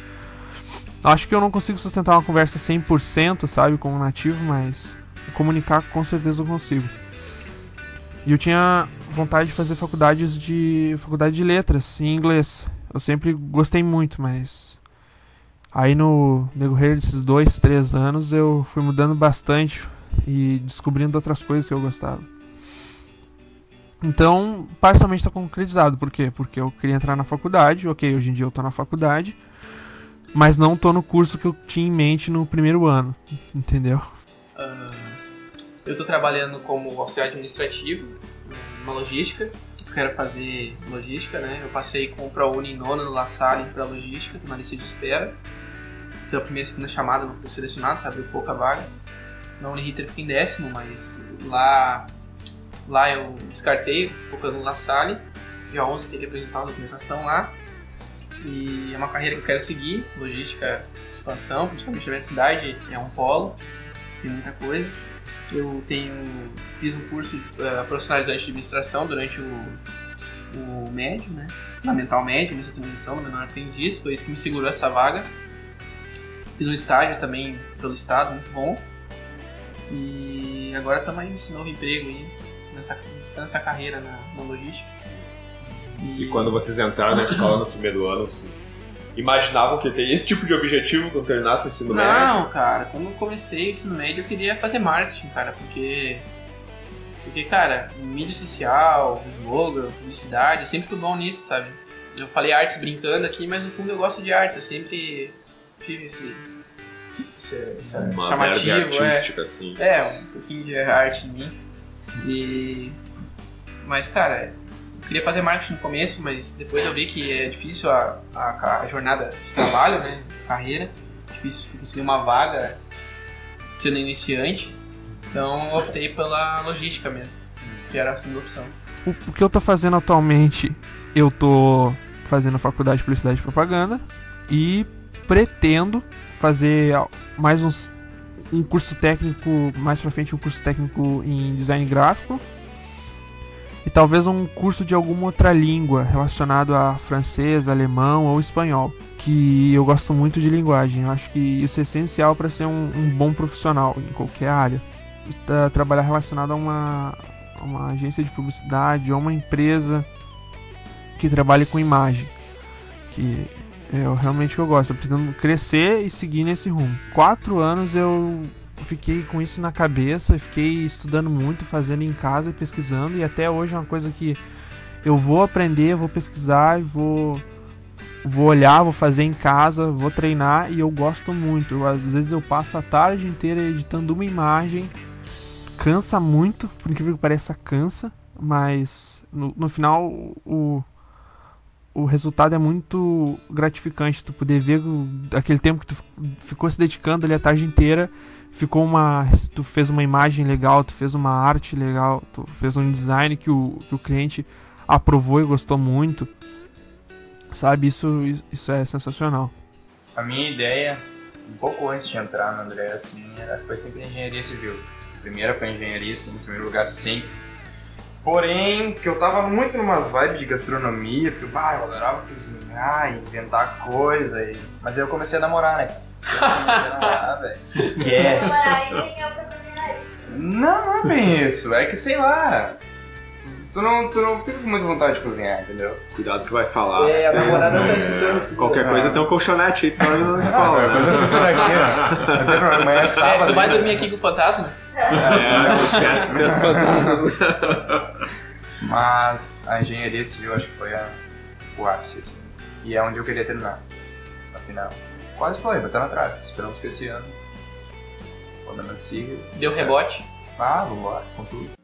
Acho que eu não consigo sustentar uma conversa 100%, sabe, como nativo, mas comunicar com certeza eu consigo. E eu tinha vontade de fazer faculdades de faculdade de letras em inglês. Eu sempre gostei muito, mas aí no decorrer desses dois, três anos eu fui mudando bastante e descobrindo outras coisas que eu gostava. Então, parcialmente está concretizado. Por quê? Porque eu queria entrar na faculdade. Ok, hoje em dia eu tô na faculdade. Mas não tô no curso que eu tinha em mente no primeiro ano. Entendeu? Ah, eu tô trabalhando como auxiliar administrativo, numa logística. Eu quero fazer logística, né? Eu passei com o ProUni em nono no La Salle para logística, tô na lista de espera. Se é a primeira e segunda chamada, não fui selecionado, sabe? Pouca vaga. Na Uniriter fiquei em décimo, mas lá, lá eu descartei, focando no La Salle. Dia 11 tem que apresentar a documentação lá. E é uma carreira que eu quero seguir, logística, expansão, principalmente na minha cidade, é um polo, tem muita coisa. Eu tenho fiz um curso uh, profissionalizante de administração durante o, o médio, né? Fundamental médio, no menor aprendiz, foi isso que me segurou essa vaga. Fiz um estágio também pelo estado, muito bom. E agora estamos aí nesse novo emprego aí, nessa, buscando essa carreira na, na logística. E quando vocês entraram na escola no primeiro ano, vocês imaginavam que ter esse tipo de objetivo quando terminasse o ensino médio? Não, cara, quando eu comecei o ensino médio eu queria fazer marketing, cara, porque. Porque, cara, mídia social, slogan, publicidade, eu sempre fui bom nisso, sabe? Eu falei artes brincando aqui, mas no fundo eu gosto de arte, eu sempre tive esse. Esse essa Uma chamativo, é. artística, assim. É, um pouquinho de arte em mim. E. Mas, cara, eu queria fazer marketing no começo, mas depois eu vi que é difícil a, a, a jornada de trabalho, né? Carreira. Difícil conseguir uma vaga sendo iniciante. Então eu optei pela logística mesmo, que era a segunda opção. O, o que eu tô fazendo atualmente, eu tô fazendo faculdade de publicidade e propaganda e pretendo fazer mais uns um curso técnico, mais pra frente um curso técnico em design gráfico e talvez um curso de alguma outra língua relacionado a francês, alemão ou espanhol, que eu gosto muito de linguagem. Eu acho que isso é essencial para ser um, um bom profissional em qualquer área. Trabalhar relacionado a uma, a uma agência de publicidade ou uma empresa que trabalhe com imagem, que o- realmente eu gosto. Eu pretendo crescer e seguir nesse rumo. Quatro anos eu fiquei com isso na cabeça, fiquei estudando muito, fazendo em casa, pesquisando e até hoje é uma coisa que eu vou aprender, vou pesquisar e vou vou olhar, vou fazer em casa, vou treinar e eu gosto muito. Eu, às vezes eu passo a tarde inteira editando uma imagem, cansa muito, por incrível que pareça, cansa, mas no, no final o, o resultado é muito gratificante. Tu poder ver aquele tempo que tu fi- ficou se dedicando ali a tarde inteira, ficou uma. Tu fez uma imagem legal, tu fez uma arte legal, tu fez um design que o, que o cliente aprovou e gostou muito. Sabe, isso, isso é sensacional. A minha ideia, um pouco antes de entrar na André, assim, era, foi sempre engenharia civil. Primeira foi engenharia, assim, em primeiro lugar, sempre. Porém, que eu tava muito numas vibes de gastronomia, porque bah, eu adorava cozinhar, inventar coisa, e... mas aí eu comecei a namorar, né? Eu comecei a namorar, velho. Esquece. A oportunidade. Não, não é bem isso. É que, sei lá, tu não, tu não fica com muita vontade de cozinhar, entendeu? Cuidado que vai falar. É, a namorada tá escutando. Qualquer coisa tem um colchonete aí, tá na escola, Ah, coisa né? por aqui, ó. Não tem problema, amanhã é É, tu vai dormir aqui com o fantasma? É, não esquece que tem os fantasmas. Mas a engenharia civil acho que foi a, o ápice, assim. E é onde eu queria terminar. Afinal, quase foi, bateu na trave. Esperamos que esse ano o andamento siga. Deu rebote. Ah, vambora, com tudo.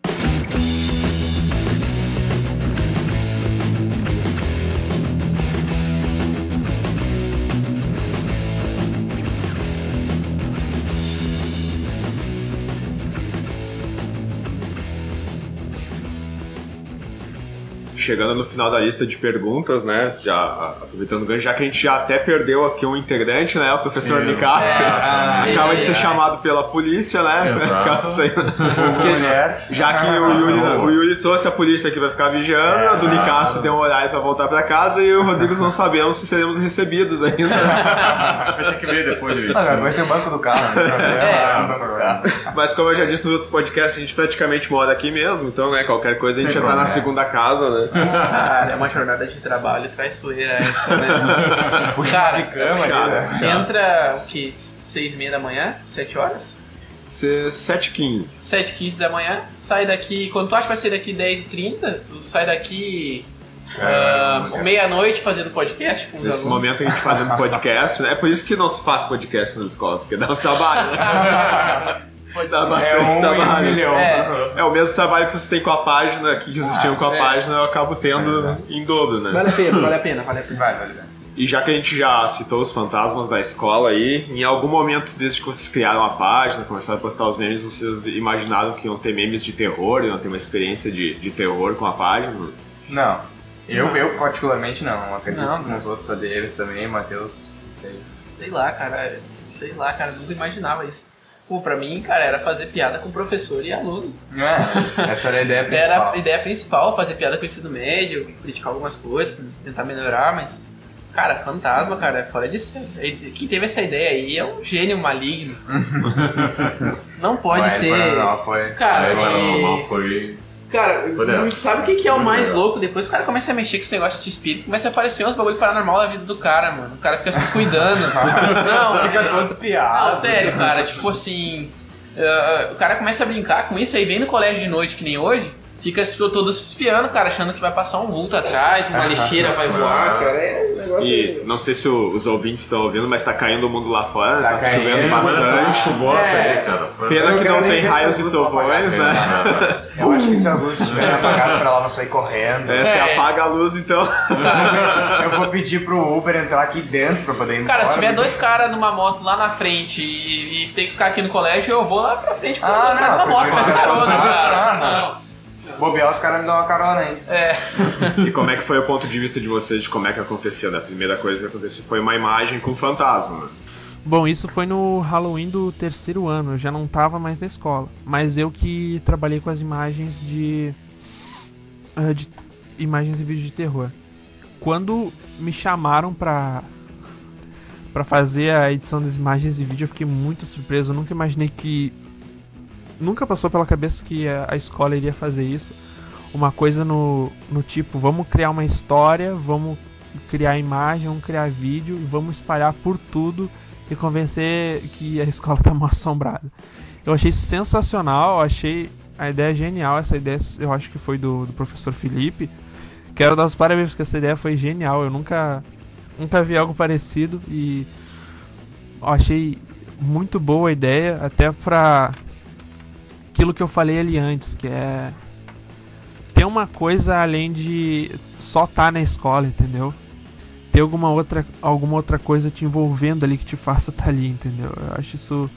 Chegando no final da lista de perguntas, né? Já aproveitando o gancho, já que a gente já até perdeu aqui um integrante, né? O professor Isso. Nicásio. Ah, Acaba de ser é. chamado pela polícia, né? Porque- Mulher. já que o Yuri, o Yuri trouxe a polícia aqui pra ficar vigiando, a do Nicásio tem um horário pra voltar pra casa e o Rodrigo não sabemos se seremos recebidos ainda. Vai ter que ver depois, David. Ah, vai ser o banco do carro. É. Problema. Mas como eu já disse nos outros podcasts, a gente praticamente mora aqui mesmo, então, né, qualquer coisa a gente Tem já tá na segunda casa, né? Cara, é uma jornada de trabalho traiçoeira essa, né? Cara, Cama ali, né? Entra o que? Seis e meia da manhã? Sete horas? ser 7h15. 7h15 da manhã, sai daqui. Quando tu acha que vai sair daqui 10h30, tu sai daqui ah, meia-noite fazendo podcast com os Nesse alunos. momento a gente fazendo podcast, né? É por isso que não se faz podcast nas escolas, porque dá um trabalho. dá bastante É um um trabalho. milhão. É. É o mesmo trabalho que você tem com a página, que vocês tinham com a é. página, eu acabo tendo em dobro, né? Vale a pena, vale a pena, vale a pena. Vai, vai, vai. E já que a gente já citou os fantasmas da escola aí, em algum momento desde que vocês criaram a página, começaram a postar os memes, vocês imaginaram que iam ter memes de terror, iam ter uma experiência de, de terror com a página? Não. Eu, eu particularmente não. Acredito Não, que não. os outros ADMs também, Matheus, não sei. Sei lá, cara. Sei lá, cara. Nunca imaginava isso. Pô, pra mim, cara, era fazer piada com professor e aluno. É, essa era a ideia Era principal. a ideia principal, fazer piada com o ensino médio, criticar algumas coisas, tentar melhorar, mas. Cara, fantasma, cara, é fora de série. Aí, Quem teve essa ideia aí é um gênio maligno. Não pode Mas, ser. Não, foi. Cara, mano, e- normal foi. Cara, Olha. sabe o que, que é o mais louco? Depois o cara começa a mexer com esse negócio de espírito, começa a aparecer uns bagulho paranormal na vida do cara, mano. O cara fica se cuidando. não, Fica todo não, espiado. sério, cara. Tipo assim, ah, o cara começa a brincar com isso, aí vem no colégio de noite, que nem hoje, fica se- todo se espiando, cara, achando que vai passar um vulto atrás, uma lixeira vai voar, cara. É um negócio. E não sei se o- os ouvintes estão ouvindo, mas tá caindo o mundo lá fora, tá, Tá caindo. chovendo bastante. chuvosa É. aí, cara. Foi- Pena Eu que quero não nem tem ver raios se e trovões, apagar. né? Eu acho que se as luzes estiverem apagadas pra ela não sair correndo. É, você É. apaga a luz então. Eu vou pedir pro Uber entrar aqui dentro pra poder ir Cara, embora. se tiver dois caras numa moto lá na frente e, e tem que ficar aqui no colégio, eu vou lá pra frente com Ah, os caras não, na moto, porque mas você carona, cara. Ah, Não. Bobear, os caras me dão uma carona aí. É. E como é que foi o ponto de vista de vocês de como é que aconteceu? né? A primeira coisa que aconteceu foi uma imagem com fantasma. Bom, isso foi no Halloween do terceiro ano, eu já não tava mais na escola. Mas eu que trabalhei com as imagens de. ah, de imagens e vídeos de terror. Quando me chamaram pra. pra fazer a edição das imagens e vídeo, eu fiquei muito surpreso. Eu nunca imaginei que. Nunca passou pela cabeça que a, escola iria fazer isso. Uma coisa no, no tipo, vamos criar uma história, vamos criar imagem, vamos criar vídeo e vamos espalhar por tudo e convencer que a escola tá mal assombrada. Eu achei sensacional, eu achei a ideia genial, essa ideia eu acho que foi do, do professor Felipe. Quero dar os parabéns porque essa ideia foi genial, eu nunca, nunca vi algo parecido e achei muito boa a ideia, até pra aquilo que eu falei ali antes, que é ter uma coisa além de só estar na escola, entendeu? Ter alguma outra, alguma outra coisa te envolvendo ali que te faça estar ali, entendeu? Eu acho isso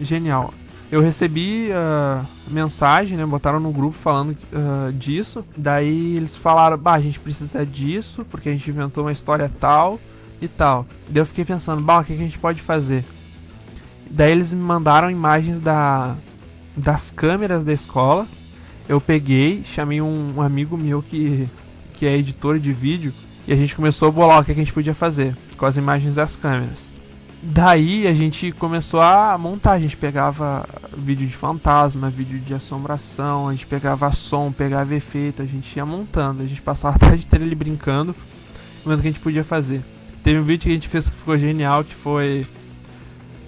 genial. Eu recebi ah, mensagem, né? Botaram no grupo falando ah, disso. Daí eles falaram, bah, a gente precisa disso, porque a gente inventou uma história tal e tal. Daí eu fiquei pensando, bah, o que, que a gente pode fazer? Daí eles me mandaram imagens da, das câmeras da escola. Eu peguei, chamei um, um amigo meu que, que é editor de vídeo e a gente começou a bolar o que, que a gente podia fazer com as imagens das câmeras. Daí a gente começou a montar, a gente pegava vídeo de fantasma, vídeo de assombração, a gente pegava som, pegava efeito, a gente ia montando, a gente passava a tarde inteira ali brincando, vendo o que a gente podia fazer. Teve um vídeo que a gente fez que ficou genial, que foi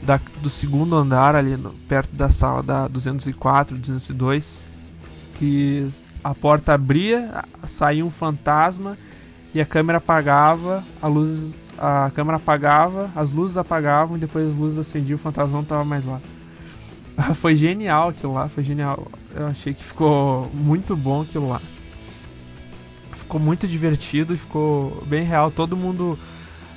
da, do segundo andar ali no- perto da sala da 204, 202, que a porta abria, saía um fantasma e a câmera apagava, a luz a câmera apagava, as luzes apagavam e depois as luzes acendiam, o fantasma não tava mais lá. Foi genial aquilo lá, foi genial. Eu achei que ficou muito bom aquilo lá. Ficou muito divertido ficou bem real. Todo mundo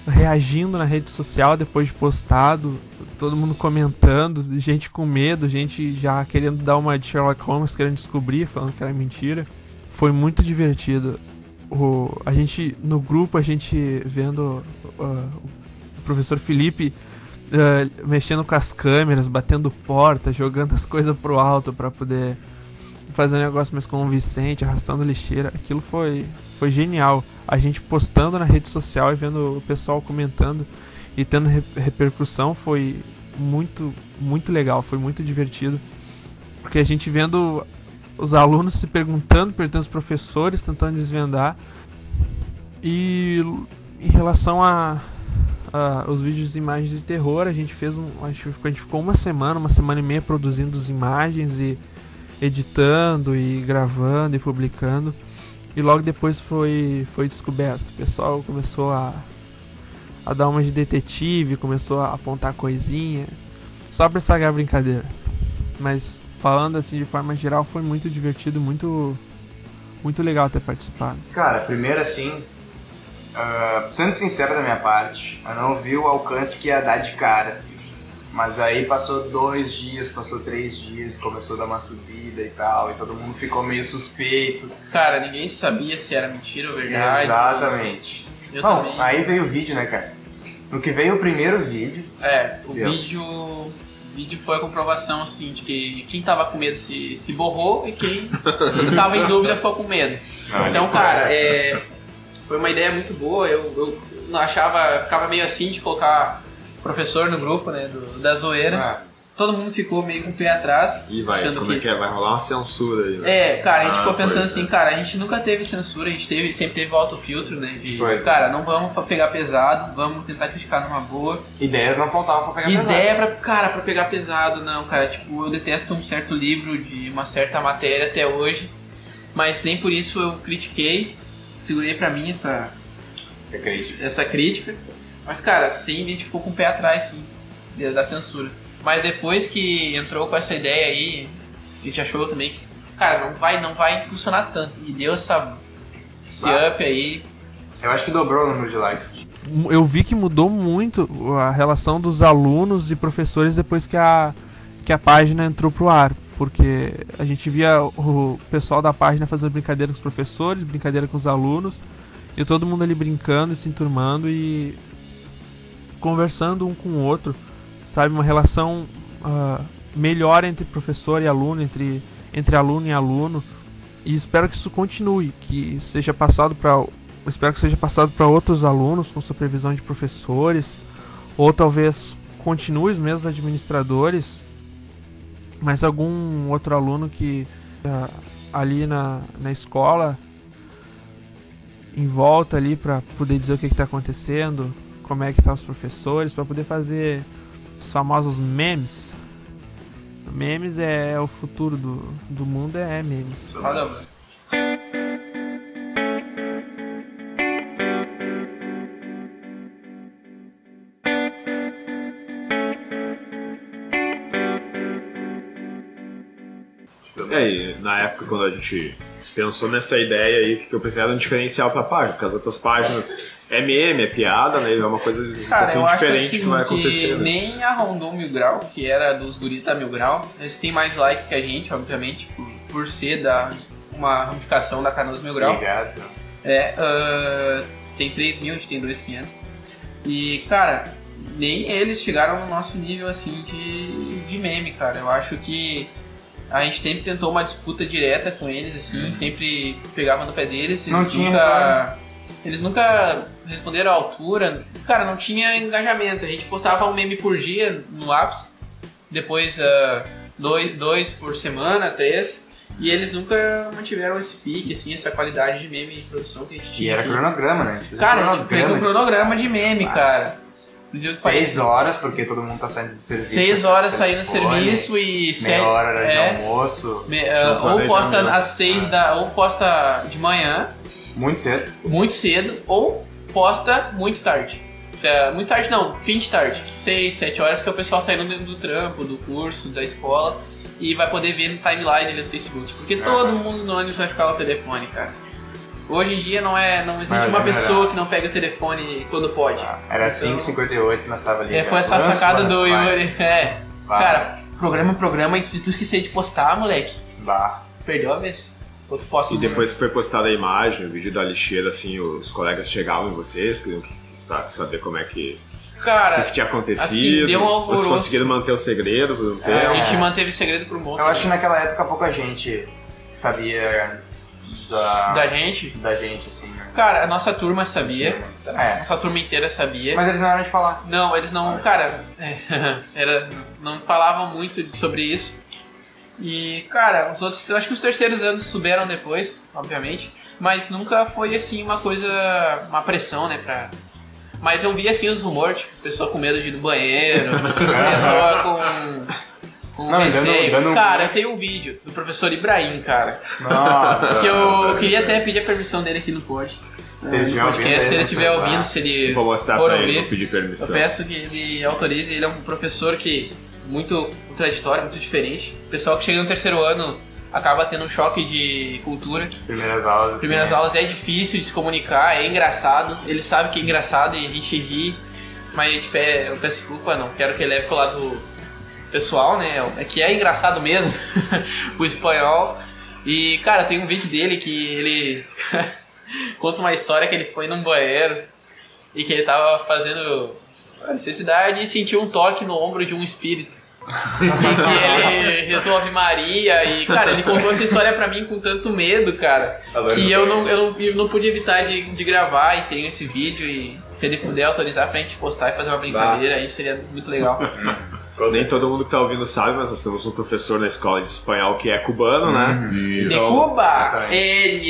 reagindo na rede social depois de postado, todo mundo comentando, gente com medo, gente já querendo dar uma de Sherlock Holmes, querendo descobrir, falando que era mentira. Foi muito divertido. O, a gente, no grupo, a gente vendo uh, o professor Felipe uh, mexendo com as câmeras, batendo porta, jogando as coisas pro alto para poder fazer um negócio mais convincente, arrastando lixeira. Aquilo foi, foi genial. A gente postando na rede social e vendo o pessoal comentando e tendo re- repercussão foi muito, muito legal, foi muito divertido. Porque a gente vendo os alunos se perguntando, perguntando aos professores, tentando desvendar. E em relação a, ah, os vídeos de imagens de terror. A gente fez um. A gente, a gente ficou uma semana, uma semana e meia produzindo as imagens e editando e gravando e publicando. E logo depois foi, foi descoberto. O pessoal começou a, a dar uma de detetive, começou a apontar coisinha. Só pra estragar a brincadeira. Mas falando assim de forma geral, foi muito divertido, muito, muito legal ter participado. Cara, primeiro assim, ah, sendo sincero da minha parte, eu não vi o alcance que ia dar de cara, assim. Mas aí passou dois dias, passou três dias, começou a dar uma subida e tal, e todo mundo ficou meio suspeito. Cara, ninguém sabia se era mentira ou verdade. Exatamente. Eu Bom, também. aí veio o vídeo, né, cara? No que veio o primeiro vídeo, É, o Deu. vídeo, vídeo foi a comprovação, assim, de que quem tava com medo se, se borrou e quem tava em dúvida ficou com medo. Não, então, cara, é, foi uma ideia muito boa. Eu, eu não achava, ficava meio assim de colocar professor no grupo, né, do- da zoeira. Ah, Todo mundo ficou meio com o pé atrás. E vai, achando como é que é? Vai rolar uma censura aí, né? É, cara, a gente Ah, ficou pensando pois é. assim, cara, a gente nunca teve censura, a gente teve, sempre teve o autofiltro, né? De, Pois é. cara, não vamos pegar pesado, vamos tentar criticar numa boa. ideias não faltavam pra pegar Ideia pra, cara, pra pegar pesado, não, cara. Tipo, eu detesto um certo livro de uma certa matéria até hoje, mas nem por isso eu critiquei, segurei pra mim essa, pesado. É crítico. essa crítica. Mas, cara, sim, a gente ficou com o pé atrás, sim, da censura. Mas depois que entrou com essa ideia aí, a gente achou também que, cara, não vai, não vai funcionar tanto. E deu essa, esse Vai. up aí. Eu acho que dobrou o número de likes. Eu vi que mudou muito a relação dos alunos e professores depois que a, que a página entrou pro ar. Porque a gente via o pessoal da página fazendo brincadeira com os professores, brincadeira com os alunos, e todo mundo ali brincando e se enturmando e conversando um com o outro, sabe? Uma relação ah, melhor entre professor e aluno, entre, entre aluno e aluno. E espero que isso continue, que seja passado para espero que seja passado para outros alunos com supervisão de professores, ou talvez continue os mesmos administradores, mas algum outro aluno que ah, ali na, na escola em volta ali para poder dizer o que está acontecendo, como é que tá os professores, para poder fazer os famosos memes. Memes é o futuro do, do mundo, é memes. Mano. É, e na época quando a gente pensou nessa ideia aí, que eu pensei era um diferencial pra página, porque as outras páginas é meme, é piada, né? É uma coisa um Cara, eu pouquinho acho diferente assim, que vai que acontecer. né? nem a Rondon Mil Grau, que era dos gurita Mil Grau, eles têm mais like que a gente, obviamente, por, por ser da, uma ramificação da Canoas Mil Grau. Obrigado. É, ah, tem 3 mil, a gente tem 2.500. E, cara, nem eles chegaram no nosso nível, assim, de, de meme, cara. Eu acho que a gente sempre tentou uma disputa direta com eles, assim, sempre pegava no pé deles. Eles Não tinha nunca... Eles nunca responderam à altura. Cara, não tinha engajamento. A gente postava um meme por dia no ápice. Depois, ah, dois, dois por semana, três. E eles nunca mantiveram esse pique, assim, essa qualidade de meme de produção que a gente E tinha. era aqui. cronograma, né? Cara, a gente fez um cronograma. cronograma de meme, cara. No dia Seis horas, porque todo mundo tá saindo do serviço. Seis tá horas saindo do serviço e Meia sete. hora era de é, almoço. me- ah, ou posta às seis da. Ou posta de manhã, Muito cedo. muito cedo, ou posta muito tarde. Se é- Muito tarde não, fim de tarde. Seis, sete horas que é o pessoal saindo do, trampo, do curso, da escola. E vai poder ver no timeline ali do Facebook. Porque todo mundo no ônibus vai ficar com o telefone, cara. Hoje em dia não é. Não existe Mas uma é pessoa melhor. que não pega o telefone quando pode. Era Então- 5h58, nós tava ali. É, foi essa Avanço, sacada do. Yuri. É. Vai. Cara, programa, programa, e se tu esquecer de postar, moleque, Bah. perdeu a vez. Ou tu posta E depois que foi postada a imagem, o vídeo da lixeira, assim, os colegas chegavam em vocês, queriam sa- saber como é que, o Cara, que tinha acontecido. assim, deu um alvoroço. Vocês conseguiram manter o segredo por um tempo. é, a gente manteve segredo por um bom Eu acho que tempo. naquela época pouca gente sabia da, Da gente, da gente, assim, né? cara, a nossa turma sabia. É. Nossa turma inteira sabia. Mas eles não eram de falar. Não, eles não, cara, é, era, não falavam muito sobre isso. E, cara, os outros, eu acho que os terceiros anos souberam depois, obviamente, mas nunca foi assim uma coisa, uma pressão, né, pra, Mas eu vi assim os rumores, tipo, pessoa com medo de ir no banheiro, pessoa com. Com Não, receio. dando- dando um- Cara, tem um vídeo do professor Ibrahim, cara. Nossa. Que eu, eu queria até pedir a permissão dele aqui no pod. Se ele ouvindo, se ele estiver ouvindo, se ele Vou mostrar for pra ele, ouvir. vou pedir Eu permissão. peço que ele autorize, ele é um professor que muito contraditório, muito diferente. O pessoal que chega no terceiro ano acaba tendo um choque de cultura. Primeiras aulas. assim, Primeiras né? aulas é difícil de se comunicar, é engraçado. Ele sabe que é engraçado e a gente ri, mas tipo, é, eu peço desculpa, não quero que ele leve pro lado pessoal, né? É que é engraçado mesmo, o espanhol. E, cara, tem um vídeo dele que ele conta uma história que ele foi num banheiro e que ele tava fazendo a necessidade e sentiu um toque no ombro de um espírito. e que ele resolve Maria e, cara, ele contou essa história pra mim com tanto medo, cara, que eu não, eu não, eu não pude evitar de, de gravar e tenho esse vídeo e se ele puder autorizar pra gente postar e fazer uma brincadeira aí seria muito legal. Nem todo mundo que tá ouvindo sabe, mas nós temos um professor na escola de espanhol que é cubano, né? De Então, Cuba! Ele.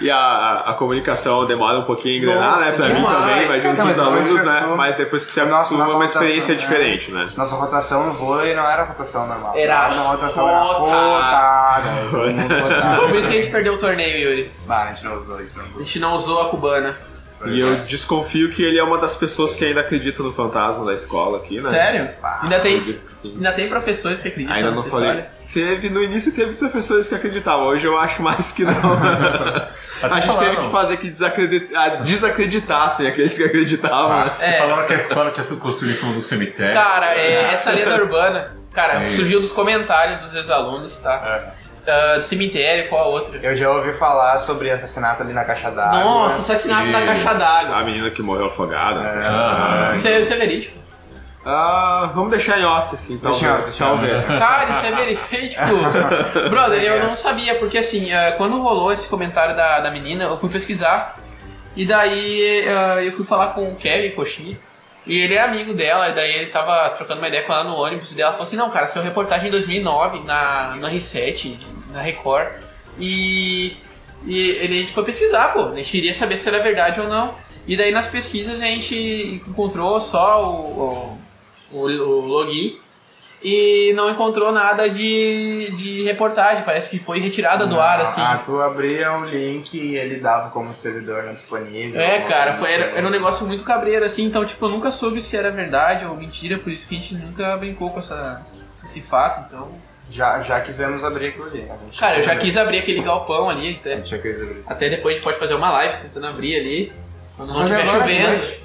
E a, a comunicação demora um pouquinho a engrenar, Nossa, né? Pra mim demais, também, imagino cara. que os mas alunos, depois né? Mas depois que você Nossa, acostuma, é uma experiência rotação, diferente, né? Nossa rotação no vôlei não era rotação normal. Era Nossa rotação rotada. rotada. Por isso que a gente perdeu o torneio, Yuri. Bah, a gente não usou isso. A gente não usou a cubana. E eu desconfio que ele é uma das pessoas que ainda acredita no fantasma da escola aqui, né? Sério? Ainda tem, ainda tem professores que acreditam Ainda não nessa falei. história? Teve, no início teve professores que acreditavam, hoje eu acho mais que não. a gente teve que fazer que desacredit... ah, desacreditassem aqueles que acreditavam. né? É, Falaram que a escola tinha sido construída em cima do cemitério. cara, é, essa lenda urbana, cara, É. surgiu dos comentários dos ex-alunos, tá? Ah, do cemitério, qual a outra? Eu já ouvi falar sobre assassinato ali na caixa d'água. Nossa, assassinato na caixa d'água. A menina que morreu afogada. Ah, Isso é, isso é verídico. Ah, vamos deixar em off, assim, talvez. talvez. Cara, isso é verídico. Brother, eu não sabia, porque assim, ah, quando rolou esse comentário da, da menina, eu fui pesquisar. E daí ah, eu fui falar com o Kevin Coxinha. E ele é amigo dela, e daí ele tava trocando uma ideia com ela no ônibus. E daí ela falou assim: Não, cara, saiu reportagem em 2009 na, na R7, na Record. E, e ele, a gente foi pesquisar, pô. A gente queria saber se era verdade ou não. E daí nas pesquisas a gente encontrou só o, o, o, o login e não encontrou nada de, de reportagem. Parece que foi retirada do ar, assim. Ah, tu abria um link e ele dava como servidor não disponível. É, cara, foi, era, servidor. era um negócio muito cabreiro, assim, então, tipo, eu nunca soube se era verdade ou mentira, por isso que a gente nunca brincou com essa, esse fato, então... Já, já quisemos abrir aquilo ali. gente Cara, eu já quis quis abrir aquele galpão ali, até, gente já quis abrir. até depois a gente pode fazer uma live tentando abrir ali, quando não estiver agora, chovendo.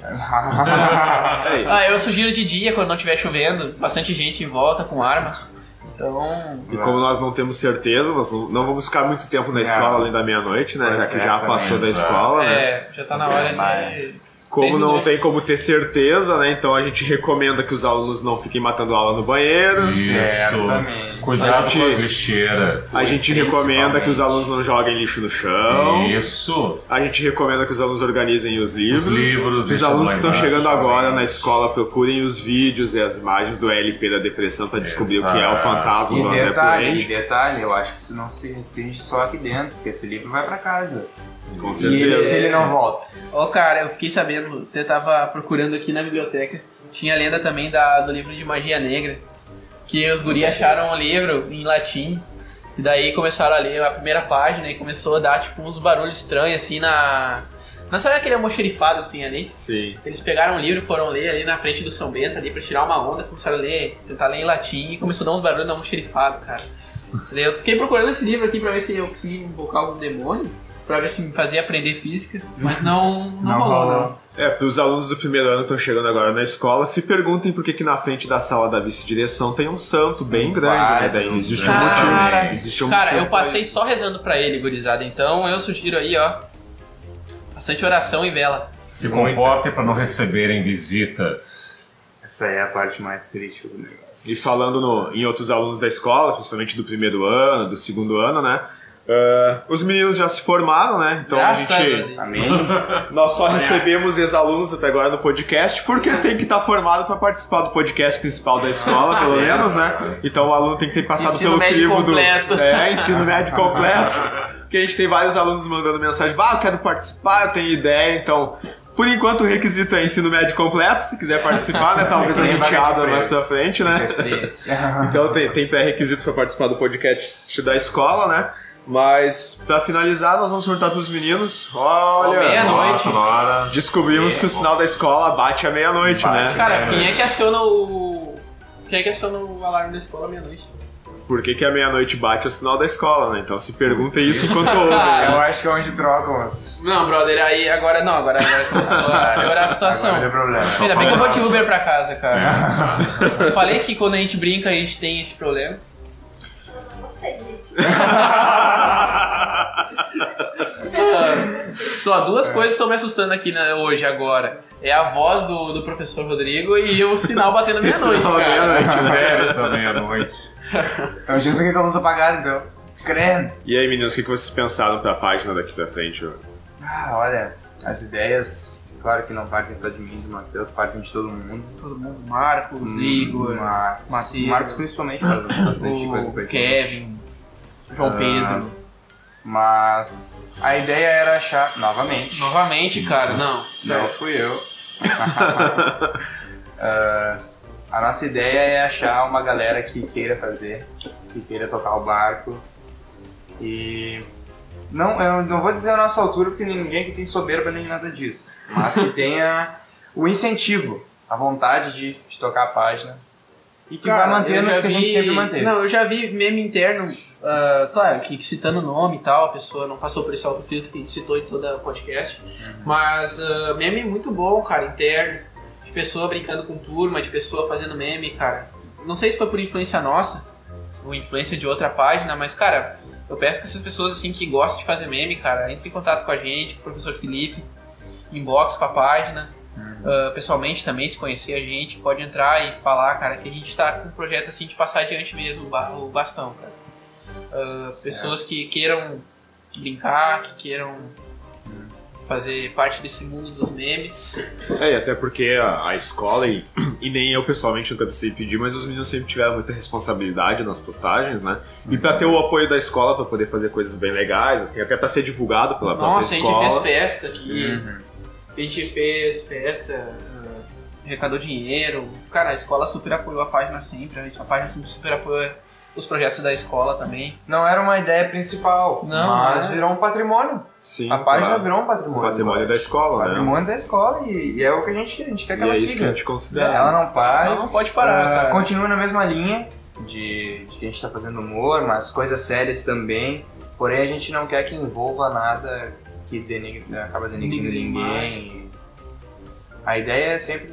É, Ah, eu sugiro de dia, quando não estiver chovendo, bastante gente em volta com armas, então... E como nós não temos certeza, nós não, vamos ficar muito tempo na É. escola além da meia-noite, né? Pois Já que é, já passou da escola, né? É, já tá na hora Mas- de... Como não tem como ter certeza, né? Então a gente recomenda que os alunos não fiquem matando aula no banheiro. Isso. Certamente. Cuidado A gente- com as lixeiras. A gente recomenda que os alunos não joguem lixo no chão. Isso. A gente recomenda que os alunos organizem os livros. livros, os alunos que estão chegando agora na escola procurem os vídeos e as imagens do LP da depressão para descobrir o que é o fantasma E do André detalhe, e Puente. detalhe, eu acho que isso não se restringe só aqui dentro, porque esse livro vai pra casa. Com E ele, se certeza. ele não volta. Ó, cara, eu fiquei sabendo, eu tava procurando aqui na biblioteca, tinha a lenda também da, do livro de magia negra, que os guri acharam o livro em latim, e daí começaram a ler a primeira página e começou a dar, tipo, uns barulhos estranhos, assim, na... Não sabe aquele almoxerifado que tem ali? Sim. Eles pegaram o livro e foram ler ali na frente do São Bento, ali pra tirar uma onda, começaram a ler, tentar ler em latim, e começou a dar uns barulhos no almoxerifado, cara. Eu fiquei procurando esse livro aqui pra ver se eu conseguia invocar algum demônio, pra ver se me fazia aprender física, mas não, não, Não rolou, não. É, para os alunos do primeiro ano que estão chegando agora na escola, se perguntem por que, que na frente da sala da vice-direção tem um santo bem grande, né? Daí existe um santo. motivo. Cara, Existe um Cara, motivo eu passei só rezando pra ele, gurizada, então eu sugiro aí, ó, bastante oração e vela. Se comporte para não receberem visitas. Essa é a parte mais triste do negócio. E falando no- em outros alunos da escola, principalmente do primeiro ano, do segundo ano, né? Ah, os meninos já se formaram, né? Então Graças a a gente. Deus. Amém. Nós só recebemos ex-alunos até agora no podcast, porque tem que estar formado para participar do podcast principal da escola, pelo menos, né? Então o aluno tem que ter passado Ensino pelo médio crivo completo. do. É, ensino médio completo. Porque a gente tem vários alunos mandando mensagem, ah, eu quero participar, eu tenho ideia, então. Por enquanto o requisito é ensino médio completo, se quiser participar, né? Talvez a gente abra mais pra frente, né? Então tem, tem pré-requisitos para participar do podcast da escola, né? Mas pra finalizar, nós vamos perguntar pros meninos. Olha, Meia-noite. Agora, descobrimos que o sinal da escola bate à meia-noite, né? Cara, quem é que aciona o. Quem é que aciona o alarme da escola meia-noite? Por que, que a meia-noite bate é o sinal da escola, né? Então se pergunta isso enquanto ouve. né? Eu acho que é onde trocam os. Não, brother, aí agora não, agora, agora começou a piorar a situação. Agora deu problema. Ainda bem que eu vou de Uber pra casa, cara. Eu falei que quando a gente brinca a gente tem esse problema. Só duas coisas que estão me assustando aqui né, hoje, agora. É a voz do, do professor Rodrigo e o sinal batendo meia-noite, cara. meia-noite. sério, da meia-noite. É o justo que a luz apagada, então. Credo. E aí, meninos, o que vocês pensaram pra página daqui pra frente? Ah, olha, as ideias, claro que não partem só de mim, do Matheus, partem de todo mundo. Todo mundo, Marcos, Igor, Marcos, Matheus. Marcos principalmente faz bastante coisa o pra gente. Kevin, João Ah, Pedro. Mas a ideia era achar, novamente, Novamente, cara, não. não fui eu. Ah, a nossa ideia é achar uma galera que queira fazer, que queira tocar o barco. E não, eu não vou dizer a nossa altura porque ninguém que tem soberba nem nada disso, mas que tenha o incentivo, a vontade de, de tocar a página e que Cara, vai mantendo o que a gente sempre manteve. Não, eu já vi meme interno, ah, claro, que, que citando o nome e tal, a pessoa não passou por esse autofiltro que a gente citou em todo o podcast. Uhum. Mas ah, meme muito bom, cara, interno. De pessoa brincando com turma, de pessoa fazendo meme, cara. Não sei se foi por influência nossa, ou influência de outra página, mas, cara, eu peço que essas pessoas assim que gostam de fazer meme, cara, entrem em contato com a gente, com o professor Felipe, inbox com a página. Ah, pessoalmente também, se conhecer a gente, pode entrar e falar, cara, que a gente tá com um projeto assim de passar adiante mesmo o bastão, cara. Ah, pessoas que queiram brincar, que queiram fazer parte desse mundo dos memes. É, e até porque a, a escola, e, e nem eu pessoalmente nunca precisei pedir, mas os meninos sempre tiveram muita responsabilidade nas postagens, né? E pra ter o apoio da escola pra poder fazer coisas bem legais, assim, até pra ser divulgado pela Nossa, a própria gente escola. fez festa aqui, Uhum. a gente fez festa, ah, arrecadou dinheiro. Cara, a escola super apoiou a página sempre, a página sempre super apoia os projetos da escola também. Não era uma ideia principal, Não, mas não é. virou um patrimônio. Sim, a página claro. virou um o patrimônio. patrimônio da escola, né? patrimônio da escola e, e é o que a gente quer. A gente quer que E é ela isso que a siga. gente considera. Ela não para. Ela não pode parar, cara. Continua na mesma linha de, de que a gente tá fazendo humor, mas coisas sérias também. Porém, a gente não quer que envolva nada que denigre, acaba denigrindo Denigre ninguém. A ideia é sempre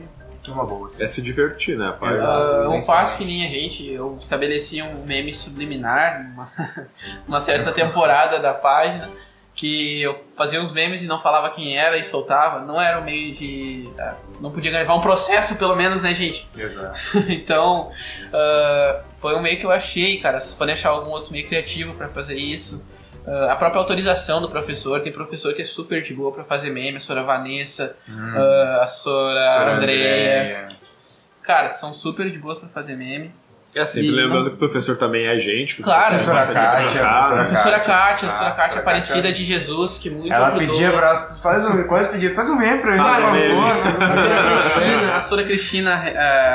uma boa. assim. É se divertir, né? Pai? Exato. Ah, faço claro. que nem a gente, eu estabeleci um meme subliminar numa uma certa temporada da página que eu fazia uns memes e não falava quem era e soltava. Não era um meio de. ah, Não podia gravar um processo, pelo menos, né, gente? Exato. então, ah, foi um meio que eu achei, cara. Vocês podem achar algum outro meio criativo pra fazer isso. Ah, a própria autorização do professor, tem professor que é super de boa pra fazer meme, a senhora Vanessa, ah, a senhora Andréia. Cara, são super de boas pra fazer meme. É sempre E lembrando não- que o professor também é gente. Claro, de professora Kátia, né? professora Kátia, a Ah, professora Kátia Aparecida de Jesus, que muito Ela ajudou. pedia pra faz um, quase pedia, faz um meme pra gente, Faz por meme. favor. A senhora Cristina, a senhora Cristina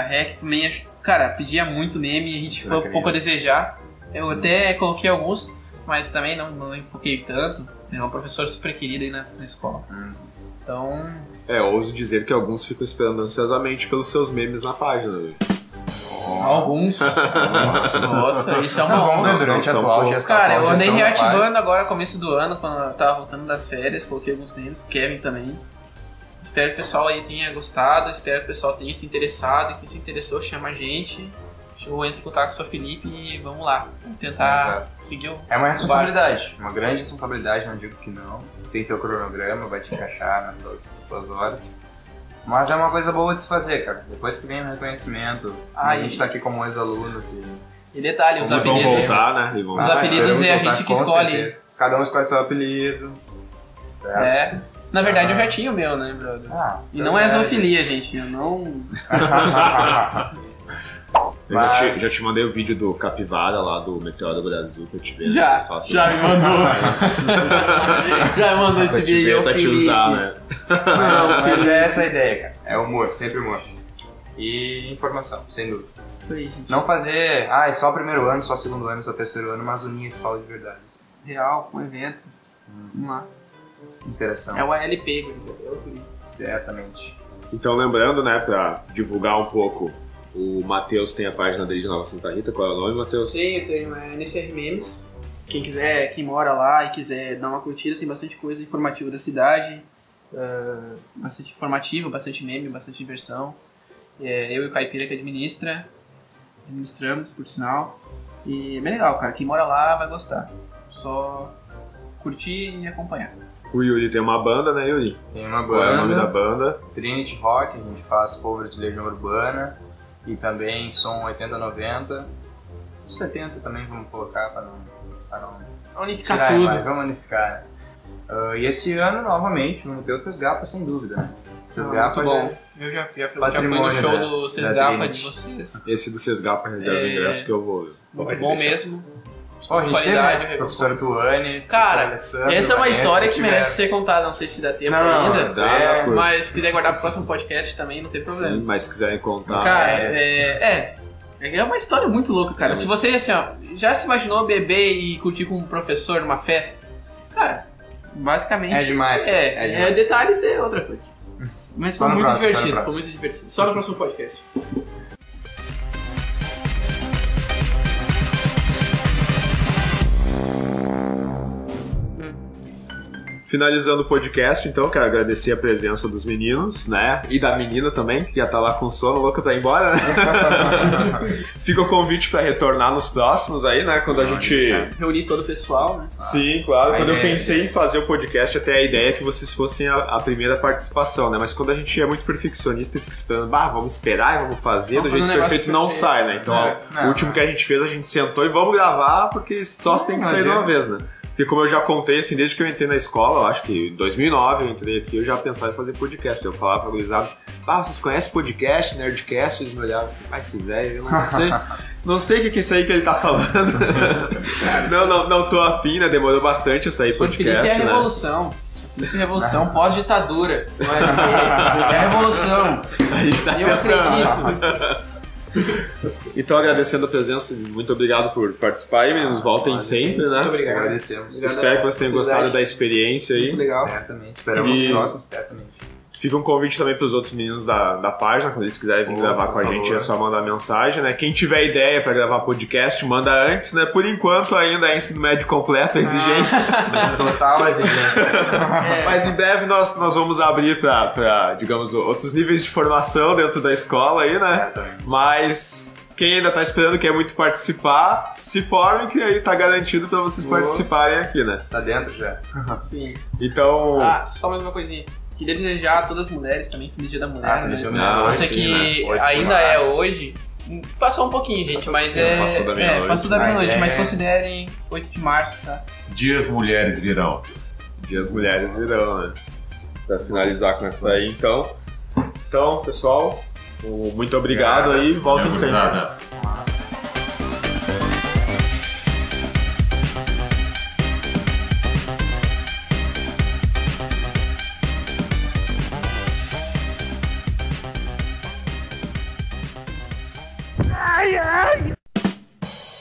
uh, Heck também, cara, pedia muito meme e a gente ficou um pouco a desejar. Eu até coloquei alguns, mas também não, não enfoquei tanto. É uma professora super querida aí na, na escola. Hum. Então, É, ouso dizer que alguns ficam esperando ansiosamente pelos seus memes na página. viu? alguns. Nossa, isso é uma Não, vamos ver honra. durante a São atual. Cara, eu andei reativando agora, começo do ano, quando eu tava voltando das férias, coloquei alguns memes, Kevin também. Espero que o pessoal aí tenha gostado, espero que o pessoal tenha se interessado, e quem se interessou chama a gente. Eu entro em contato com o seu Felipe e vamos lá. Vamos tentar seguir o. É uma responsabilidade, uma grande responsabilidade, não digo que não. Tem teu cronograma, vai te encaixar nas tuas, tuas horas. Mas é uma coisa boa de se fazer, cara. Depois que vem o reconhecimento, Ah, a gente tá aqui como ex-alunos e. E detalhe, os vão apelidos. voltar, né? Vão Os Ah, apelidos é a gente que escolhe. certeza. Cada um escolhe seu apelido. Certo? É. Na verdade, eu já tinha o meu, né, brother? Ah, E não é zoofilia, gente. Eu não. Eu já, Mas- te, já te mandei o vídeo do Capivara lá do Meteoro do Brasil pra eu te ver. né? Já, Eu faço- já me mandou. já me mandou esse vídeo. pra te usar, né? Não, mas é essa a ideia, cara. É humor, sempre humor. E informação, sem dúvida. Isso aí, gente. Não fazer, ah, é só primeiro ano, só segundo ano, só terceiro ano, mas unir esse fala de verdade. Real, um evento. Vamos lá. Interação. É o ALP, gurizada. É o guri. Certamente. Então, lembrando, né, pra divulgar um pouco, o Matheus tem a página dele de Nova Santa Rita. Qual é o nome, Matheus? Tenho, tenho. É NCR Memes. Quem quiser, quem mora lá e quiser dar uma curtida, tem bastante coisa informativa da cidade. ah, bastante informativo, bastante meme, bastante diversão. É, eu e o Caipira que administra. Administramos, por sinal. E é bem legal, cara. Quem mora lá vai gostar. Só curtir e acompanhar. O Yuri tem uma banda, né, Yuri? Tem uma Qual é o nome da banda, banda? Trinity Rock, a gente faz cover de Legião Urbana e também som 80-90. 70 também vamos colocar para não, pra não Unificar tirar, tudo. vamos unificar. Ah, e esse ano, novamente, vamos ter o Sesgapa, sem dúvida, né? Sesgapa Ah, Muito bom. já- Eu já, já, já fui no show da- do Sesgapa de vocês. Esse do Sesgapa reserva É. ingresso que eu vou. Muito bom mesmo. Ó, a gente teve, né? Professor Tuane, Cara, Essa é uma Vanessa, história que merece ser contada. Não sei se dá tempo Não, ainda. mas Dá, é- Mas se quiser guardar pro próximo podcast também, não tem problema. Sim, mas se quiserem contar. Cara, é. é, é. É uma história muito louca, cara. Se você, assim, ó, já se imaginou beber e curtir com um professor numa festa? Cara, basicamente. É demais. É, É é, demais. detalhes é outra coisa. Mas Só foi muito próximo, só divertido, foi muito divertido. Só no próximo podcast. Finalizando o podcast, então, quero agradecer a presença dos meninos, né? E da menina também, que já tá lá com sono, louca pra ir embora, né? Fica o convite pra retornar nos próximos aí, né? Quando a gente. Reunir todo o pessoal, né? Sim, claro. A Quando eu ideia- pensei em fazer o podcast, até a ideia é que vocês fossem a, a primeira participação, né? Mas quando a gente é muito perfeccionista e fica esperando, bah, vamos esperar e vamos fazer, Vamos do jeito perfeito, não sai, né? Então, É. ó, o último que a gente fez, a gente sentou e vamos gravar, porque só se tem que Não, sair de não uma vez, né? Porque como eu já contei, assim, desde que eu entrei na escola, eu acho que em 2009 eu entrei aqui, eu já pensava em fazer podcast. Eu falava pra gurizada, ah, vocês conhecem podcast, Nerdcast? Eles me olhavam assim, ai, esse velho, eu não sei, não sei o que que é isso aí que ele tá falando. não, não, não tô afim, né? Demorou bastante eu sair Sou Felipe é a podcast, né? revolução. É a revolução pós-ditadura. Não é, é a revolução. A gente tá eu tentando. acredito. Então, agradecendo a presença, muito obrigado por participar aí, meninos. Voltem sempre, né? Muito obrigado. Agradecemos. Espero que vocês tenham gostado da experiência aí. Muito legal. Certamente. Esperamos E- os próximos, certamente. Fica um convite também para os outros meninos da, da página, quando eles quiserem vir Por gravar com a favor. gente, é só mandar mensagem, né? Quem tiver ideia para gravar podcast, manda antes, né? Por enquanto ainda é ensino médio completo a exigência. Total exigência. É. Mas em breve nós, nós vamos abrir para, digamos, outros níveis de formação dentro da escola aí, né? Mas quem ainda tá esperando, quer muito participar, se forme que aí tá garantido para vocês Boa. participarem aqui, né? Tá dentro já. Sim. Então, Ah, só mais uma coisinha. Queria desejar a todas as mulheres também feliz dia da mulher, Ah, né? feliz dia da mulher, Eu sei sim, que né? Ainda é hoje. Passou um pouquinho, gente, mas é. Passou da meia-noite. é, passou da A meia-noite, mas é- considerem 8 de março, tá? Dias mulheres virão. dia as mulheres virão, né? Pra finalizar com isso aí, então. Então, pessoal, muito obrigado aí, voltem sempre. Obrigado.